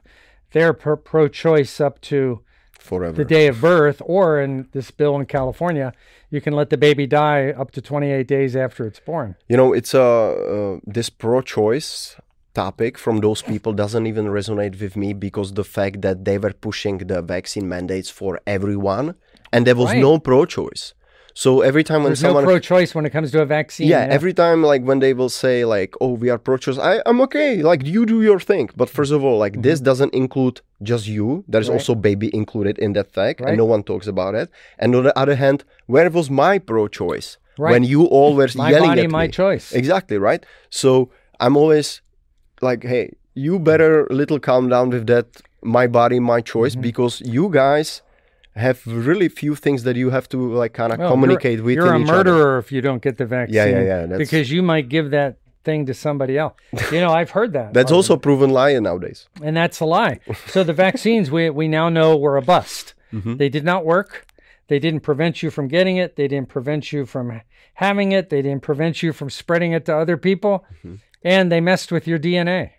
They're pro- pro-choice up to forever. the day of birth, or in this bill in California, you can let the baby die up to 28 days after it's born. You know, it's a uh, this pro-choice topic from those people doesn't even resonate with me because the fact that they were pushing the vaccine mandates for everyone and there was Right. no pro-choice. So every time when There's someone no pro-choice when it comes to a vaccine. yeah, every time like when they will say like oh we are pro-choice I, i'm okay like you do your thing but first of all like this doesn't include just you there's Mm-hmm. Right. also baby included in that fact Right. and no one talks about it and on the other hand where was my pro-choice Right. when you all were my yelling body, at my me choice. exactly right so i'm always like hey you better little calm down with that my body my choice Mm-hmm. because you guys have really few things that you have to like kind of Well, communicate with You're a each other. murderer if you don't get the vaccine. yeah, yeah, that's- Because you might give that thing to somebody else. You know, I've heard that. that's also a proven lie nowadays and that's a lie. So the vaccines we we now know were a bust. Mm-hmm. They did not work. They didn't prevent you from getting it. They didn't prevent you from having it. They didn't prevent you from spreading it to other people. Mm-hmm. And they messed with your DNA.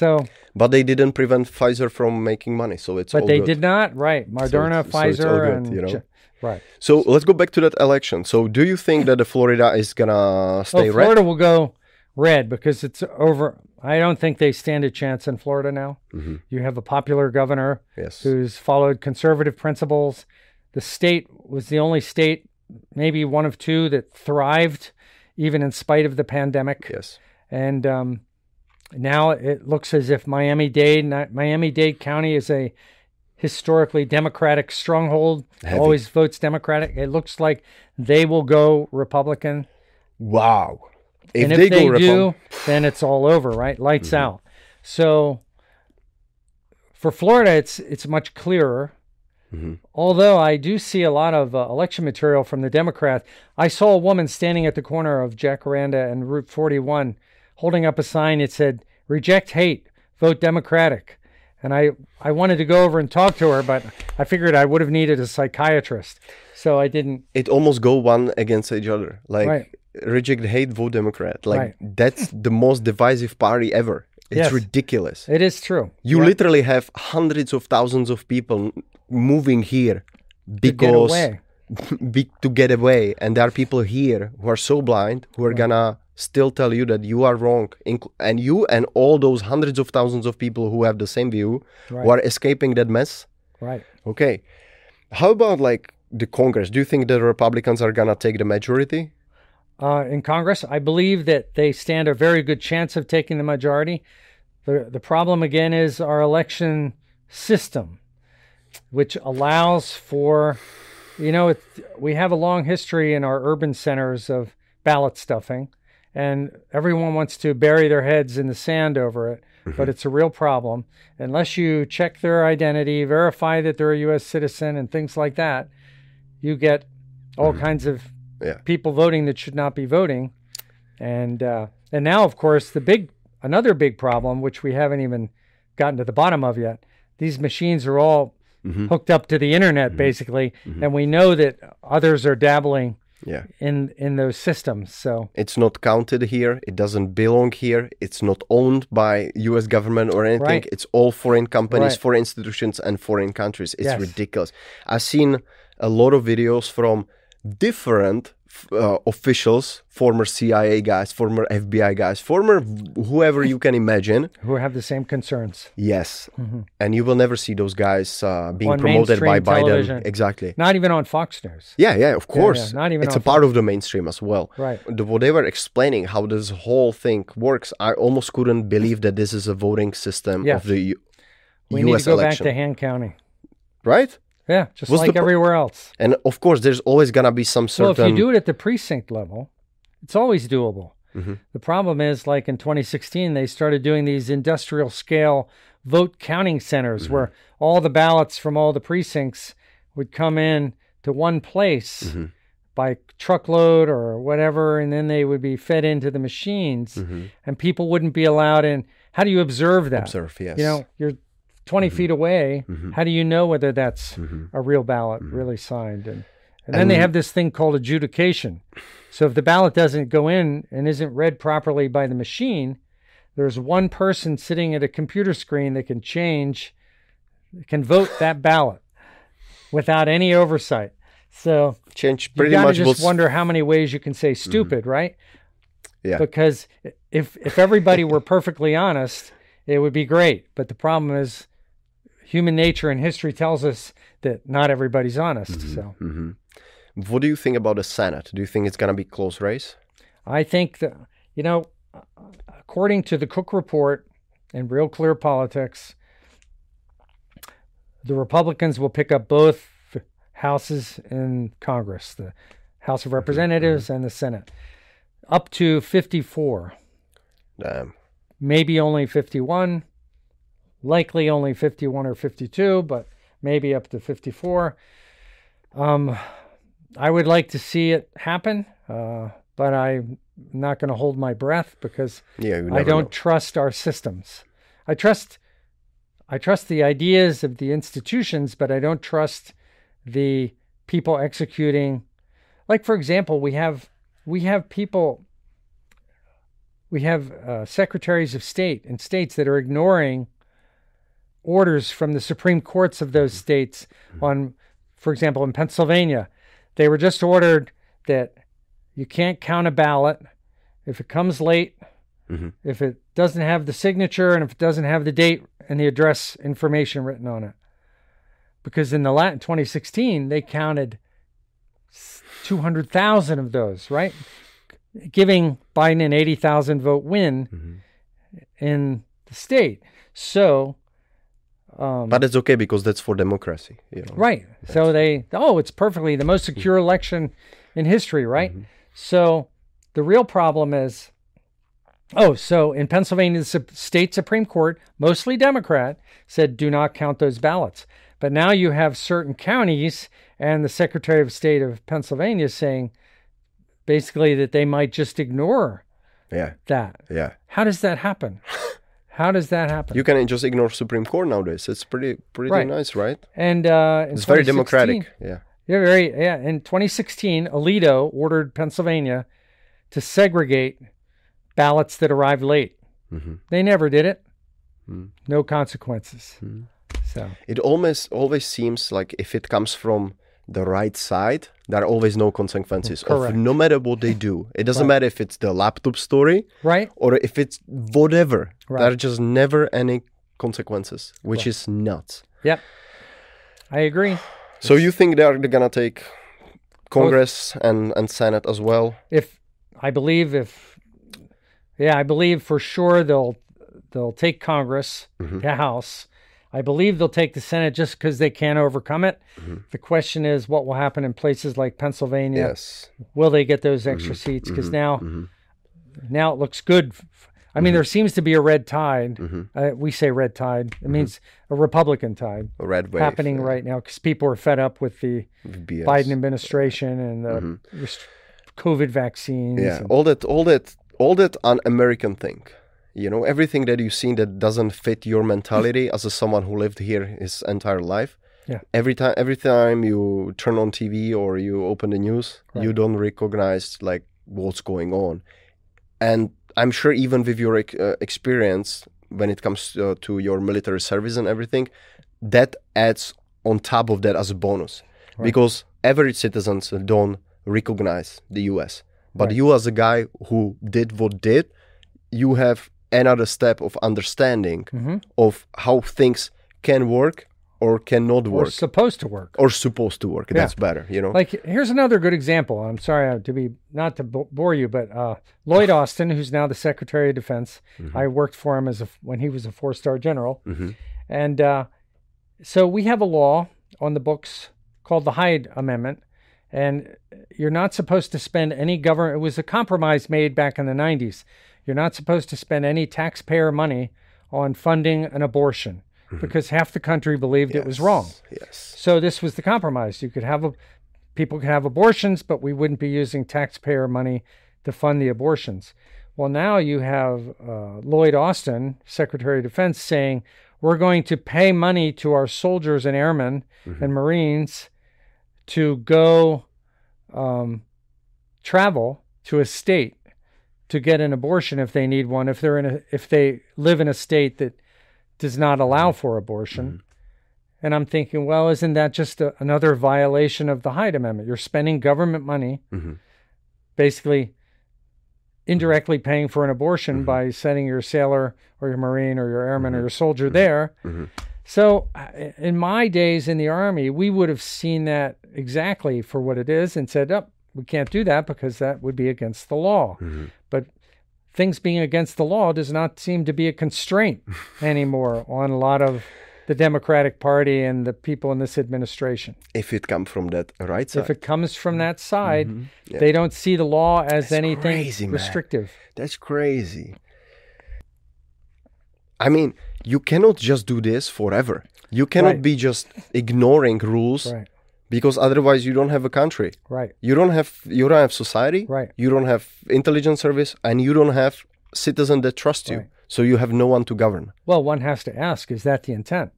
So, But they didn't prevent Pfizer from making money, so it's but they good. did not. Right, Moderna, so Pfizer, good, and you know? Right. So let's go back to that election. So do you think that the Florida is gonna stay Oh, red? Florida will go red because it's over. I don't think they stand a chance in Florida now. Mm-hmm. You have a popular governor Yes. who's followed conservative principles. The state was the only state, maybe one of two, that thrived even in spite of the pandemic. Yes. And um, now it looks as if Miami Dade, Miami Dade County, is a historically Democratic stronghold. Heavy. Always votes Democratic. It looks like they will go Republican Wow. If and if they, go do, then it's all over, right? Lights Mm-hmm. out. So for Florida, it's it's much clearer. Mm-hmm. Although I do see a lot of uh, election material from the Democrats. I saw a woman standing at the corner of Jacaranda and Route 41, holding up a sign that said "Reject hate, vote Democratic." And I I wanted to go over and talk to her, but I figured I would have needed a psychiatrist, so I didn't. it almost go one against each other. Like Right. reject hate, vote Democrat. Like Right. that's the most divisive party ever. It's Yes. ridiculous. It is true. You Yeah. literally have hundreds of thousands of people moving here because to Get away. be, to get away and there are people here who are so blind who are gonna still tell you that you are wrong and you and all those hundreds of thousands of people who have the same view who are escaping that mess Right. okay how about like the congress do you think the republicans are gonna take the majority uh, in Congress. I believe that they stand a very good chance of taking the majority. The, the problem again is our election system, which allows for, you know, it, we have a long history in our urban centers of ballot stuffing, and everyone wants to bury their heads in the sand over it. Mm-hmm. But it's a real problem. Unless you check their identity, verify that they're a U.S. citizen, and things like that, you get all mm-hmm. kinds of Yeah. people voting that should not be voting, and uh, and now of course the big another big problem which we haven't even gotten to the bottom of yet. These machines are all mm-hmm. hooked up to the internet basically, and we know that others are dabbling yeah in in those systems. So it's not counted here it doesn't belong here it's not owned by us government or anything Right. it's all foreign companies Right. foreign institutions and foreign countries it's Yes. ridiculous i've seen a lot of videos from different uh, officials former cia guys former fbi guys former whoever you can imagine who have the same concerns. yes and you will never see those guys uh, being On promoted by biden television. exactly Not even on Fox News. yeah, yeah, of course. not even it's a part of the mainstream as well. Right. The, what they were explaining how this whole thing works, I almost couldn't believe that this is a voting system Yes. of the U- We U.S. need to go election, back to hand counting. right? Yeah, just What's like pro- everywhere else. And of course, there's always gonna be some certain. Well, if you do it at the precinct level, it's always doable. Mm-hmm. The problem is, like in 2016, they started doing these industrial scale vote counting centers Mm-hmm. where all the ballots from all the precincts would come in to one place Mm-hmm. by truckload or whatever, and then they would be fed into the machines, and people wouldn't be allowed in. How do you observe that? Mm-hmm. Observe, yes. You know, you're 20 Mm-hmm. feet away. How do you know whether that's a real ballot, Mm-hmm. really signed? And, and then they have this thing called adjudication. So if the ballot doesn't go in and isn't read properly by the machine, there's one person sitting at a computer screen that can change, can vote that ballot. without any oversight. So Change you pretty gotta much just wonder how many ways you can say stupid, right? Yeah. Because if if everybody were perfectly honest, it would be great. But the problem is, human nature and history tells us that not everybody's honest. Mm-hmm, so mm-hmm. What do you think about the Senate? Do you think it's gonna be close race? I think that you know, according to the Cook Report and Real Clear Politics, the Republicans will pick up both houses in Congress, the House of mm-hmm, Representatives and the Senate, up to 54. Damn. maybe only 51, likely only 51 or 52, but maybe up to 54. Um, I would like to see it happen, uh, but I'm not going to hold my breath because Yeah, I don't know. trust our systems. I trust I trust the ideas of the institutions, but I don't trust the people executing. Like for example, we have we have people we have uh, secretaries of state in states that are ignoring orders from the supreme courts of those states on for example in Pennsylvania. They were just ordered that you can't count a ballot. If it comes late Mhm. if it doesn't have the signature and if it doesn't have the date and the address information written on it. Because in the Latin 2016 they counted 200,000 of those right? Giving Biden an 80,000 vote win Mm-hmm. in the state. So um, But it's okay because that's for democracy. You know? Right. So they, oh, it's perfectly the most secure election in history, right? So the real problem is, oh, so in Pennsylvania, the state Supreme Court, mostly Democrat, said do not count those ballots. But now you have certain counties and the Secretary of State of Pennsylvania saying basically that they might just ignore Yeah, that. yeah. How does that happen? How does that happen? You can just ignore Supreme Court nowadays. It's pretty pretty Right. nice, right? and uh, It's very democratic. Yeah. Yeah, very. Yeah, in 2016, Alito ordered Pennsylvania to segregate ballots that arrived late. Mhm. They never did it. Mm. No consequences. Mm. So It almost always seems like if it comes from the right side, there are always no consequences. Correct. Of no matter what they do, it doesn't Right. matter if it's the laptop story right, or if it's whatever. Right. There are just never any consequences, which is nuts. yep, I agree. So you think they're, gonna take Congress and and Senate as well? If I believe if, yeah, I believe for sure they'll they'll take Congress, Mhm. the House. I believe they'll take the Senate just because they can't overcome it. Mhm. The question is, what will happen in places like Pennsylvania? Yes. Will they get those extra seats? Because now Mhm. now it looks good. I mean, there seems to be a red tide. Uh, we say red tide. It means a Republican tide A red wave happening yeah, right now because people are fed up with the BS. Biden administration and the rest- COVID vaccines. Mm-hmm. Yeah, and- all that, all that, all that un-American thing. You know, everything that you've seen that doesn't fit your mentality as a someone who lived here his entire life. Yeah. Every time, every time you turn on TV or you open the news, you don't recognize like what's going on, and I'm sure even with your uh, experience when it comes uh, to your military service and everything, that adds on top of that as a bonus, Right. because average citizens don't recognize the U.S. But Right. you, as a guy who did what did, you have another step of understanding Mhm. of how things can work or cannot or work supposed to work. or supposed to work. That's better, you know. Like here's another good example. I'm sorry uh, to be not to bore you, but uh, Lloyd Austin, who's now the Secretary of Defense, I worked for him as a when he was a four star general, Mhm. and uh, so we have a law on the books called the Hyde Amendment, and you're not supposed to spend any government. It was a compromise made back in the 90s. You're not supposed to spend any taxpayer money on funding an abortion because half the country believed it was wrong. Yes. So this was the compromise. You could have a people could have abortions, but we wouldn't be using taxpayer money to fund the abortions. Well, now you have uh, Lloyd Austin, Secretary of Defense, saying we're going to pay money to our soldiers and airmen and Marines to go um, travel to a state to get an abortion if they need one. If they're in a if they live in a state that does not allow for abortion, And I'm thinking, well, isn't that just a, another violation of the Hyde Amendment? You're spending government money, Mhm. basically indirectly paying for an abortion Mm-hmm. by sending your sailor or your Marine or your airman or your soldier Mm-hmm. there. So, uh, in my days in the Army, we would have seen that exactly for what it is and said, oh, we can't do that because that would be against the law. Mm-hmm. But things being against the law does not seem to be a constraint anymore on a lot of the Democratic Party and the people in this administration. If it come from that right side, If it comes from that side, Mm-hmm. Yeah. they don't see the law as anything crazy, man. restrictive. that's crazy. I mean, you cannot just do this forever. You cannot Right. be just ignoring rules Right, because otherwise you don't have a country. right, You don't have you don't have society. Right. You don't have intelligence service, and you don't have citizens that trust you. Right. So you have no one to govern. Well, one has to ask, is that the intent?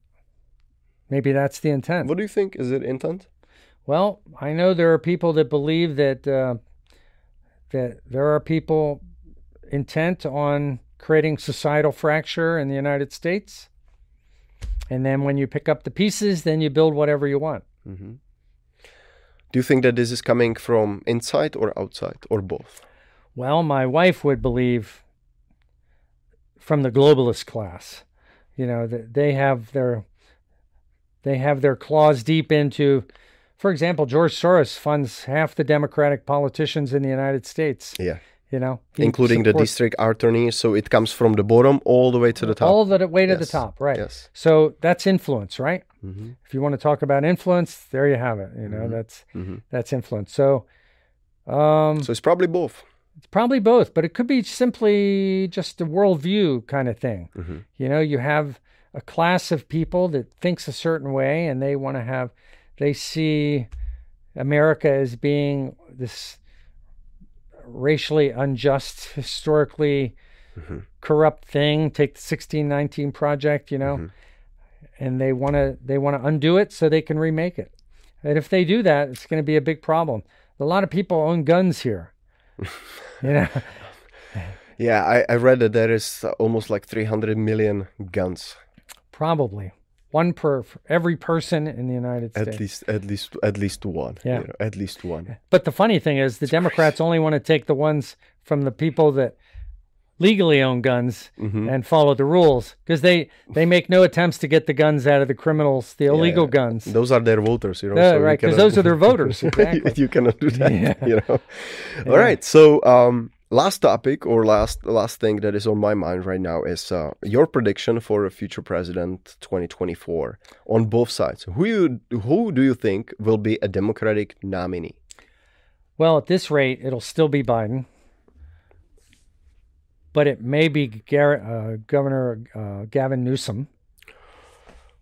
Maybe that's the intent. What do you think? Is it intent? Well, I know there are people that believe that uh, that there are people intent on creating societal fracture in the United States, and then when you pick up the pieces, then you build whatever you want. Do you think that this is coming from inside or outside or both? Well, my wife would believe from the globalist class, you know, that they have their they have their claws deep into. For example, George Soros funds half the Democratic politicians in the United States. Yeah. You know, Including the district attorney. so it comes from the bottom all the way to the top. all the way to the top, right? Yes. So that's influence, right? Mhm. If you want to talk about influence, there you have it. You know, that's Mhm. that's influence. So, um, So it's probably both. It's probably both, but it could be simply just a worldview kind of thing. Mm-hmm. You know, you have a class of people that thinks a certain way and they want to have, they see America as being this racially unjust, historically corrupt thing. Take the 1619 project, you know, and they want to, they want to undo it so they can remake it. And if they do that, it's going to be a big problem. A lot of people own guns here. you know, Yeah, I, I read that there is almost like 300 million guns. probably one per for every person in the United States. At least, at least, at least one. Yeah. you know, at least one. But the funny thing is, the Democrats only want to take the ones from the people that legally own guns Mm-hmm. and follow the rules because they they make no attempts to get the guns out of the criminals, the illegal guns. Those are their voters, you know. Uh, so right, because those are their voters. Exactly. you cannot do that. Yeah. You know. All right. So, um, last topic or last last thing that is on my mind right now is uh, your prediction for a future president 2024 on both sides. Who you who do you think will be a Democratic nominee? Well, at this rate, it'll still be Biden, but it may be Gar- uh, Governor uh, Gavin Newsom.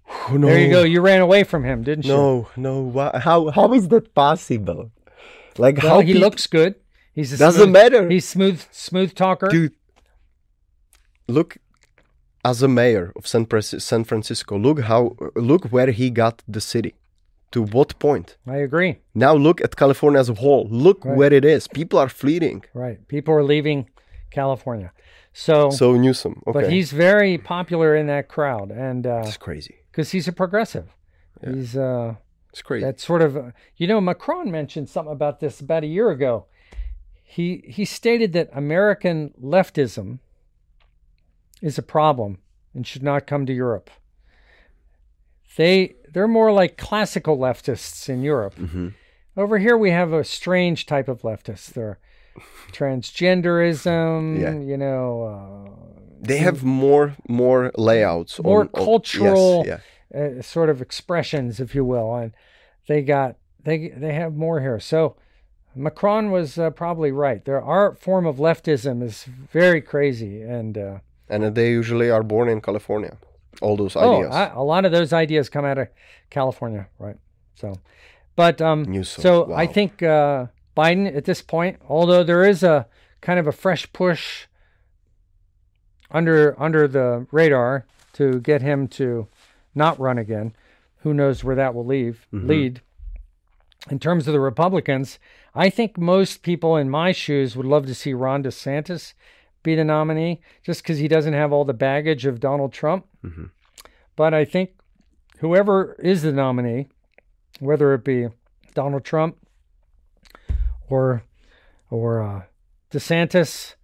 Oh, no. There you go. You ran away from him, didn't you? No, no. How how is that possible? Like Well, how he peop- looks good. He's a Doesn't smooth- matter. He's smooth, smooth talker. dude look as a mayor of san, Pres- san francisco look how look where he got the city to what point I agree. now look at california as a whole look Right. where it is people are fleeing Right. People are leaving California. So, so newsom okay but he's very popular in that crowd, and uh, it's crazy because he's a progressive, he's uh, it's crazy that sort of. Uh, you know, Macron mentioned something about this about a year ago. He he stated that American leftism is a problem and should not come to Europe. They they're more like classical leftists in Europe. Over here, we have a strange type of leftists. They're transgenderism. Yeah. You know. Uh, they have more more layouts more on, on- cultural yes, yeah uh, sort of expressions, if you will, and they got they they have more here. So Macron was uh, probably right. Their art form of leftism is very crazy, and uh, and they usually are born in california all those oh, ideas I, a lot of those ideas come out of California, right? So, but um, so I think uh, Biden at this point, although there is a kind of a fresh push under under the radar to get him to not run again. Who knows where that will leave mm-hmm. lead? In terms of the Republicans, I think most people in my shoes would love to see Ron DeSantis be the nominee, just because he doesn't have all the baggage of Donald Trump. Mm-hmm. But I think whoever is the nominee, whether it be Donald Trump or or uh, DeSantis,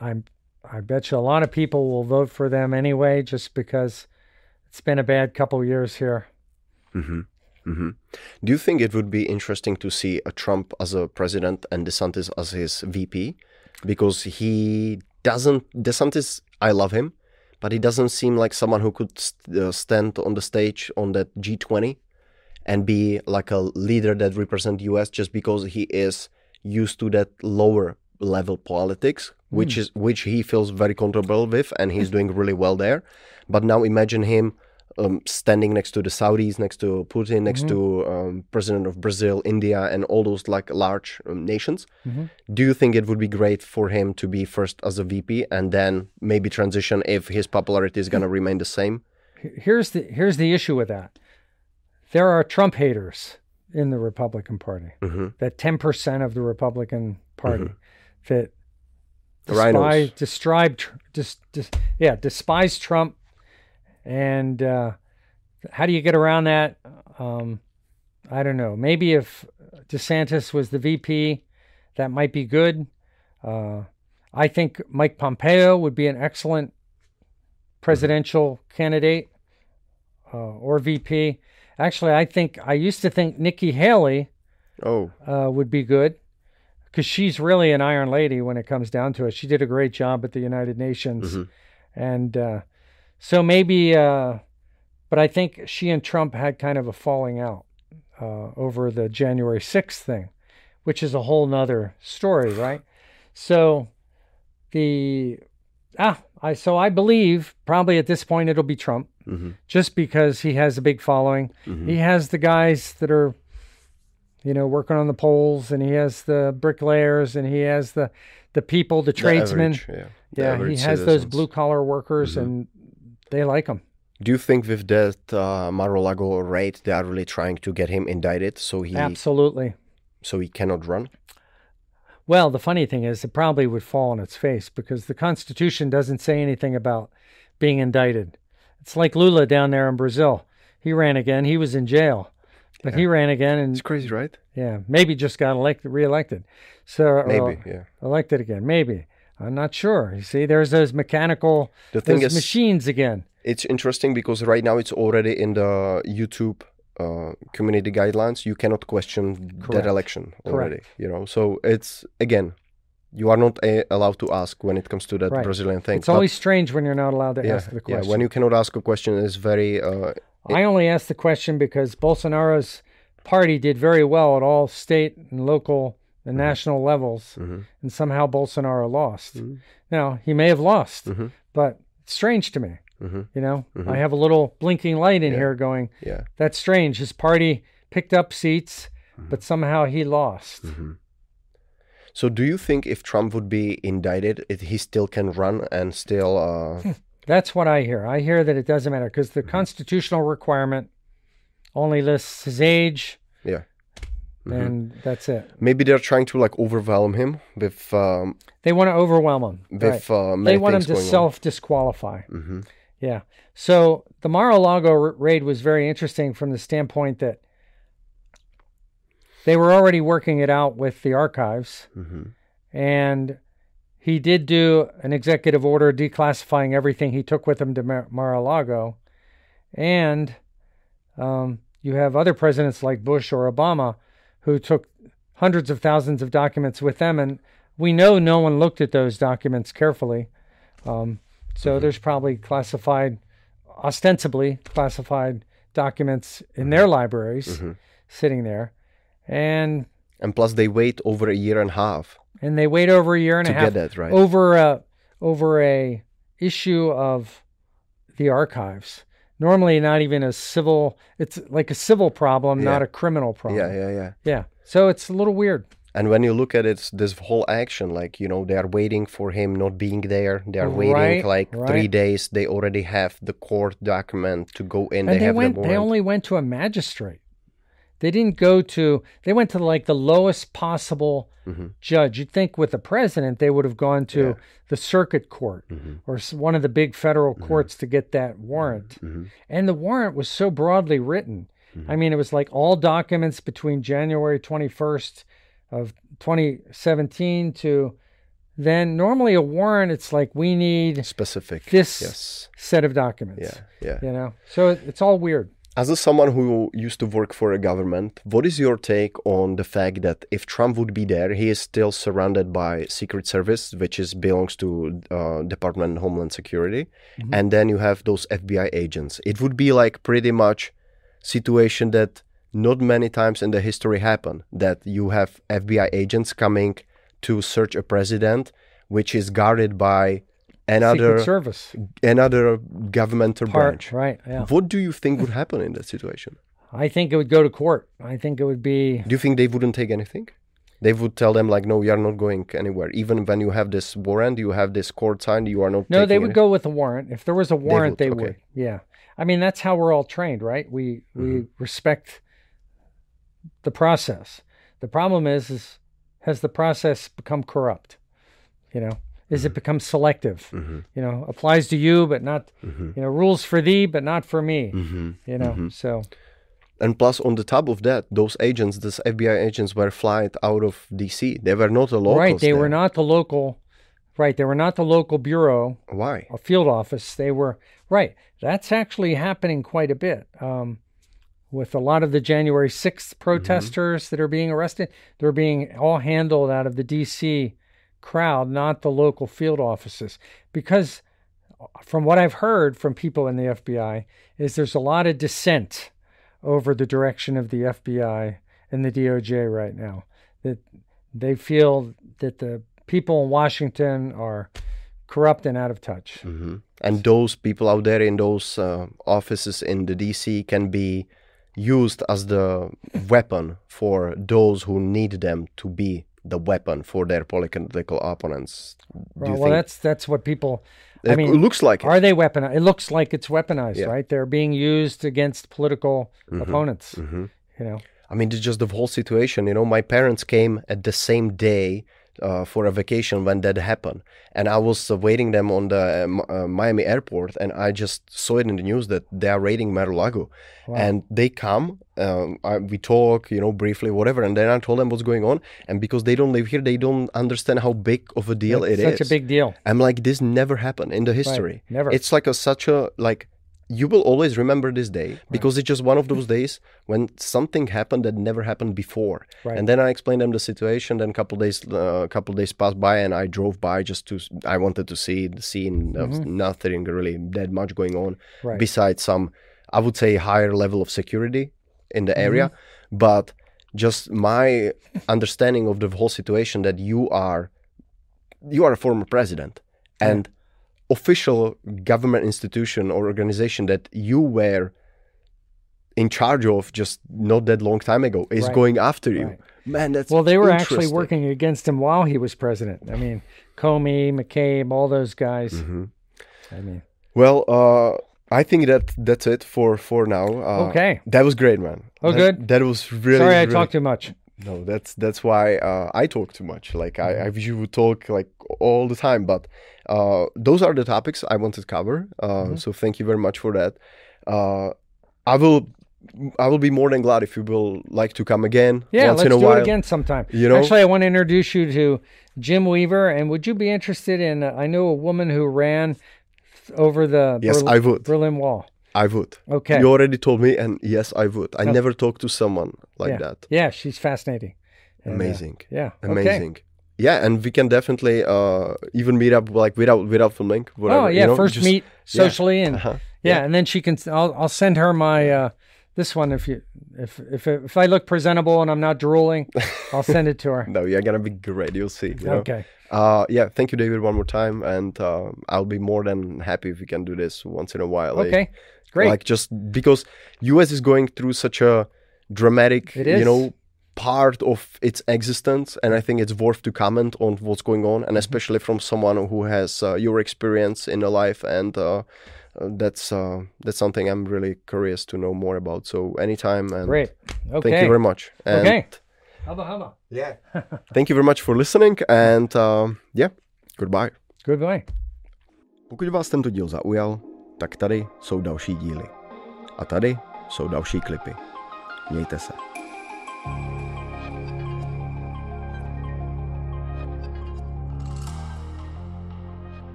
I'm I bet you a lot of people will vote for them anyway, just because it's been a bad couple years here. Mm-hmm. Mm-hmm. Do you think it would be interesting to see a Trump as a president and DeSantis as his VP? Because he doesn't. DeSantis, I love him, but he doesn't seem like someone who could st- uh, stand on the stage on that G20 and be like a leader that represent US just because he is used to that lower level politics which is which he feels very comfortable with and he's doing really well there but now imagine him um, standing next to the Saudis, next to Putin, next to um, president of Brazil, India, and all those like large um, nations. Do you think it would be great for him to be first as a VP and then maybe transition if his popularity is going to remain the same? Here's the here's the issue with that. There are Trump haters in the Republican Party. Mhm. That ten percent of the Republican Party that The RINOs. despise, describe, dis, dis, yeah, despise Trump. And uh, how do you get around that? Um, I don't know. Maybe if DeSantis was the VP, that might be good. Uh, I think Mike Pompeo would be an excellent presidential candidate uh, or VP. Actually, I think I used to think Nikki Haley Oh, uh, would be good because she's really an iron lady when it comes down to it. She did a great job at the United Nations, Mhm. and uh, so maybe. Uh, but I think she and Trump had kind of a falling out uh, over the January sixth thing, which is a whole nother story, right? So the ah, I so I believe probably at this point it'll be Trump, Mhm. just because he has a big following. Mhm. He has the guys that are you know, working on the poles, and he has the bricklayers, and he has the the people, the The tradesmen. average, yeah, yeah, he has those blue collar workers, Mhm. and they like him. Do you think with that uh, Mar-a-Lago raid, they are really trying to get him indicted so he Absolutely. so he cannot run? Well, the funny thing is, it probably would fall on its face because the Constitution doesn't say anything about being indicted. It's like Lula down there in Brazil. He ran again. He was in jail, but he ran again, and It's crazy, right? yeah, maybe just got elected, reelected. So or Maybe, yeah. elected again. Maybe I'm not sure. You see, there's those mechanical, The thing is, machines again. it's interesting because right now it's already in the YouTube uh, community guidelines. You cannot question Correct. that election Correct. already. You know, so it's again, you are not uh, allowed to ask when it comes to that Right. Brazilian thing. It's But, always strange when you're not allowed to yeah, ask the yeah. question. When you cannot ask a question, is very uh, I only asked the question because Bolsonaro's party did very well at all state and local and national levels, mhm, and somehow Bolsonaro lost. Mhm. Now, he may have lost, Mhm. but it's strange to me. mhm, You know, Mhm. I have a little blinking light in Yeah. here going, yeah. that's strange. His party picked up seats, Mm-hmm. but somehow he lost. So, do you think if Trump would be indicted, it, he still can run and still? Uh, That's what I hear. I hear that it doesn't matter because Mm-hmm. the constitutional requirement only lists his age, yeah. Mhm. and that's it. Maybe they're trying to like overwhelm him with um, They want to overwhelm him. with Right. uh, They want him to self disqualify. Mhm. Yeah. So the Mar-a-Lago r- raid was very interesting from the standpoint that they were already working it out with the archives, Mhm. and he did do an executive order declassifying everything he took with him to Mar- Mar-a-Lago, and um, you have other presidents like Bush or Obama who took hundreds of thousands of documents with them, and we know no one looked at those documents carefully. Um, so there's probably classified, ostensibly classified documents in their libraries Mhm. sitting there, and And plus, they wait over a year and a half and they wait over a year and a half get that right. over a over a issue of the archives. Normally, not even a civil. It's like a civil problem, not a criminal problem. yeah, yeah, yeah. Yeah. So it's a little weird. And when you look at it, this whole action, like you know, they are waiting for him not being there. They are waiting Right, like three days. They already have the court document to go in. And they, they, have went. the They only went to a magistrate. They didn't go to. They went to like the lowest possible mm-hmm. judge. You'd think with the president they would have gone to Yeah. the circuit court mm-hmm. or one of the big federal mm-hmm. courts to get that warrant. And the warrant was so broadly written. I mean, it was like all documents between January 21st of 2017 to then. Normally, a warrant, it's like we need Specific. this Yes. set of documents. Yeah. Yeah. You know, so it's all weird. As a someone who used to work for a government, what is your take on the fact that if Trump would be there, he is still surrounded by Secret Service, which is belongs to uh, Department of Homeland Security, and then you have those FBI agents. It would be like pretty much situation that not many times in the history happen that you have FBI agents coming to search a president, which is guarded by another Secret Service another governmental part, branch. right? Yeah. What do you think would happen in that situation? I think it would go to court. I think it would be Do you think they wouldn't take anything? They would tell them like, no, you are not going anywhere. Even when you have this warrant, you have this court signed, you are not. no. They would go with a warrant. If there was a warrant, would, they okay. would. Yeah. I mean, that's how we're all trained, right? We we Mm-hmm. respect the process. The problem is, is has the process become corrupt? You know, is Mm-hmm. it become selective? You know, applies to you, but not. Mm-hmm. You know, rules for thee, but not for me. You know, Mm-hmm. so And plus, on the top of that, those agents, those FBI agents, were flight out of D.C. They were not the locals. right, they were not the local. Right, they were not the local bureau. Why? a field office. They were right. That's actually happening quite a bit um, with a lot of the January 6th protesters that are being arrested. They're being all handled out of the D.C. crowd, not the local field offices. Because from what I've heard from people in the FBI, is there's a lot of dissent over the direction of the FBI and the DOJ right now. That they feel that the people in Washington are corrupt and out of touch. hmm And those people out there in those uh, offices in the D.C. can be used as the weapon for those who need them to be the weapon for their political opponents. Do Well, you well, think that's that's what people. I it mean, looks like it? are they weaponized? It looks like it's weaponized, Yeah. right? They're being used against political opponents. Mm-hmm. You know, I mean, it's just the whole situation. You know, my parents came at the same day uh, for a vacation when that happened, and I was uh, waiting them on the uh, uh, Miami airport, and I just saw it in the news that they are raiding Mar-a-Lago, and they come. Um, I, we talk, you know, briefly, whatever, and then I told them what's going on, and because they don't live here, they don't understand how big of a deal it's it is. such a big deal. I'm like, this never happened in the history. never. It's like a such a like you will always remember this day because it's just one of those days when something happened that never happened before. Right. And then I explained them the situation. Then a couple days, a couple days passed by, and I drove by just to. I wanted to see the scene. There was nothing really that much going on Mm-hmm. Right. besides some, I would say, higher level of security in the Mm-hmm. area. But just my understanding of the whole situation that you are you are a former president and official government institution or organization that you were in charge of just not that long time ago is Right. going after you Right. man that's Well, they were actually working against him while he was president. I mean, Comey, McCabe, all those guys. Mm-hmm. I mean, well uh I think that that's it for for now. Uh, Okay. that was great, man. Oh, That- good. That was really. sorry I really- talked too much. No, that's that's why uh, I talk too much. Like I, I wish you would talk like all the time, but uh, those are the topics I wanted to cover. Uh, Mm-hmm. So thank you very much for that. Uh, I will, I will be more than glad if you will like to come again. Yeah, once let's in a do while. it again sometime. You know? Actually, I want to introduce you to Jim Weaver. And would you be interested in? Uh, I know a woman who ran over the Yes, Berlin, I would. Berlin Wall. I would. Okay. You already told me, and yes, I would. I Oh. never talked to someone like yeah. that. Yeah, she's fascinating. And, uh, Amazing. yeah. Okay. Yeah, and we can definitely uh, even meet up like without without filming. Whatever, Oh you yeah, know, first just- meet socially and Uh-huh. yeah, and then she can. I'll I'll send her my uh, this one if you if if if I look presentable and I'm not drooling, I'll send it to her. No, you're gonna be great. You'll see. you know? Okay. Uh, yeah. Thank you, David, one more time, and uh, I'll be more than happy if we can do this once in a while. like- Okay. Great. Like just because U.S. is going through such a dramatic, you know, part of its existence and i think it's worth to comment on what's going on and mm-hmm. especially from someone who has uh, your experience in the life and uh, that's uh, that's something i'm really curious to know more about. So anytime and great. okay. thank you very much. And okay haba haba yeah. thank you very much for listening and um, yeah goodbye. Goodbye. Pokud vás tento díl zaujal tak tady jsou další díly. A tady jsou další klipy. Mějte se. thank you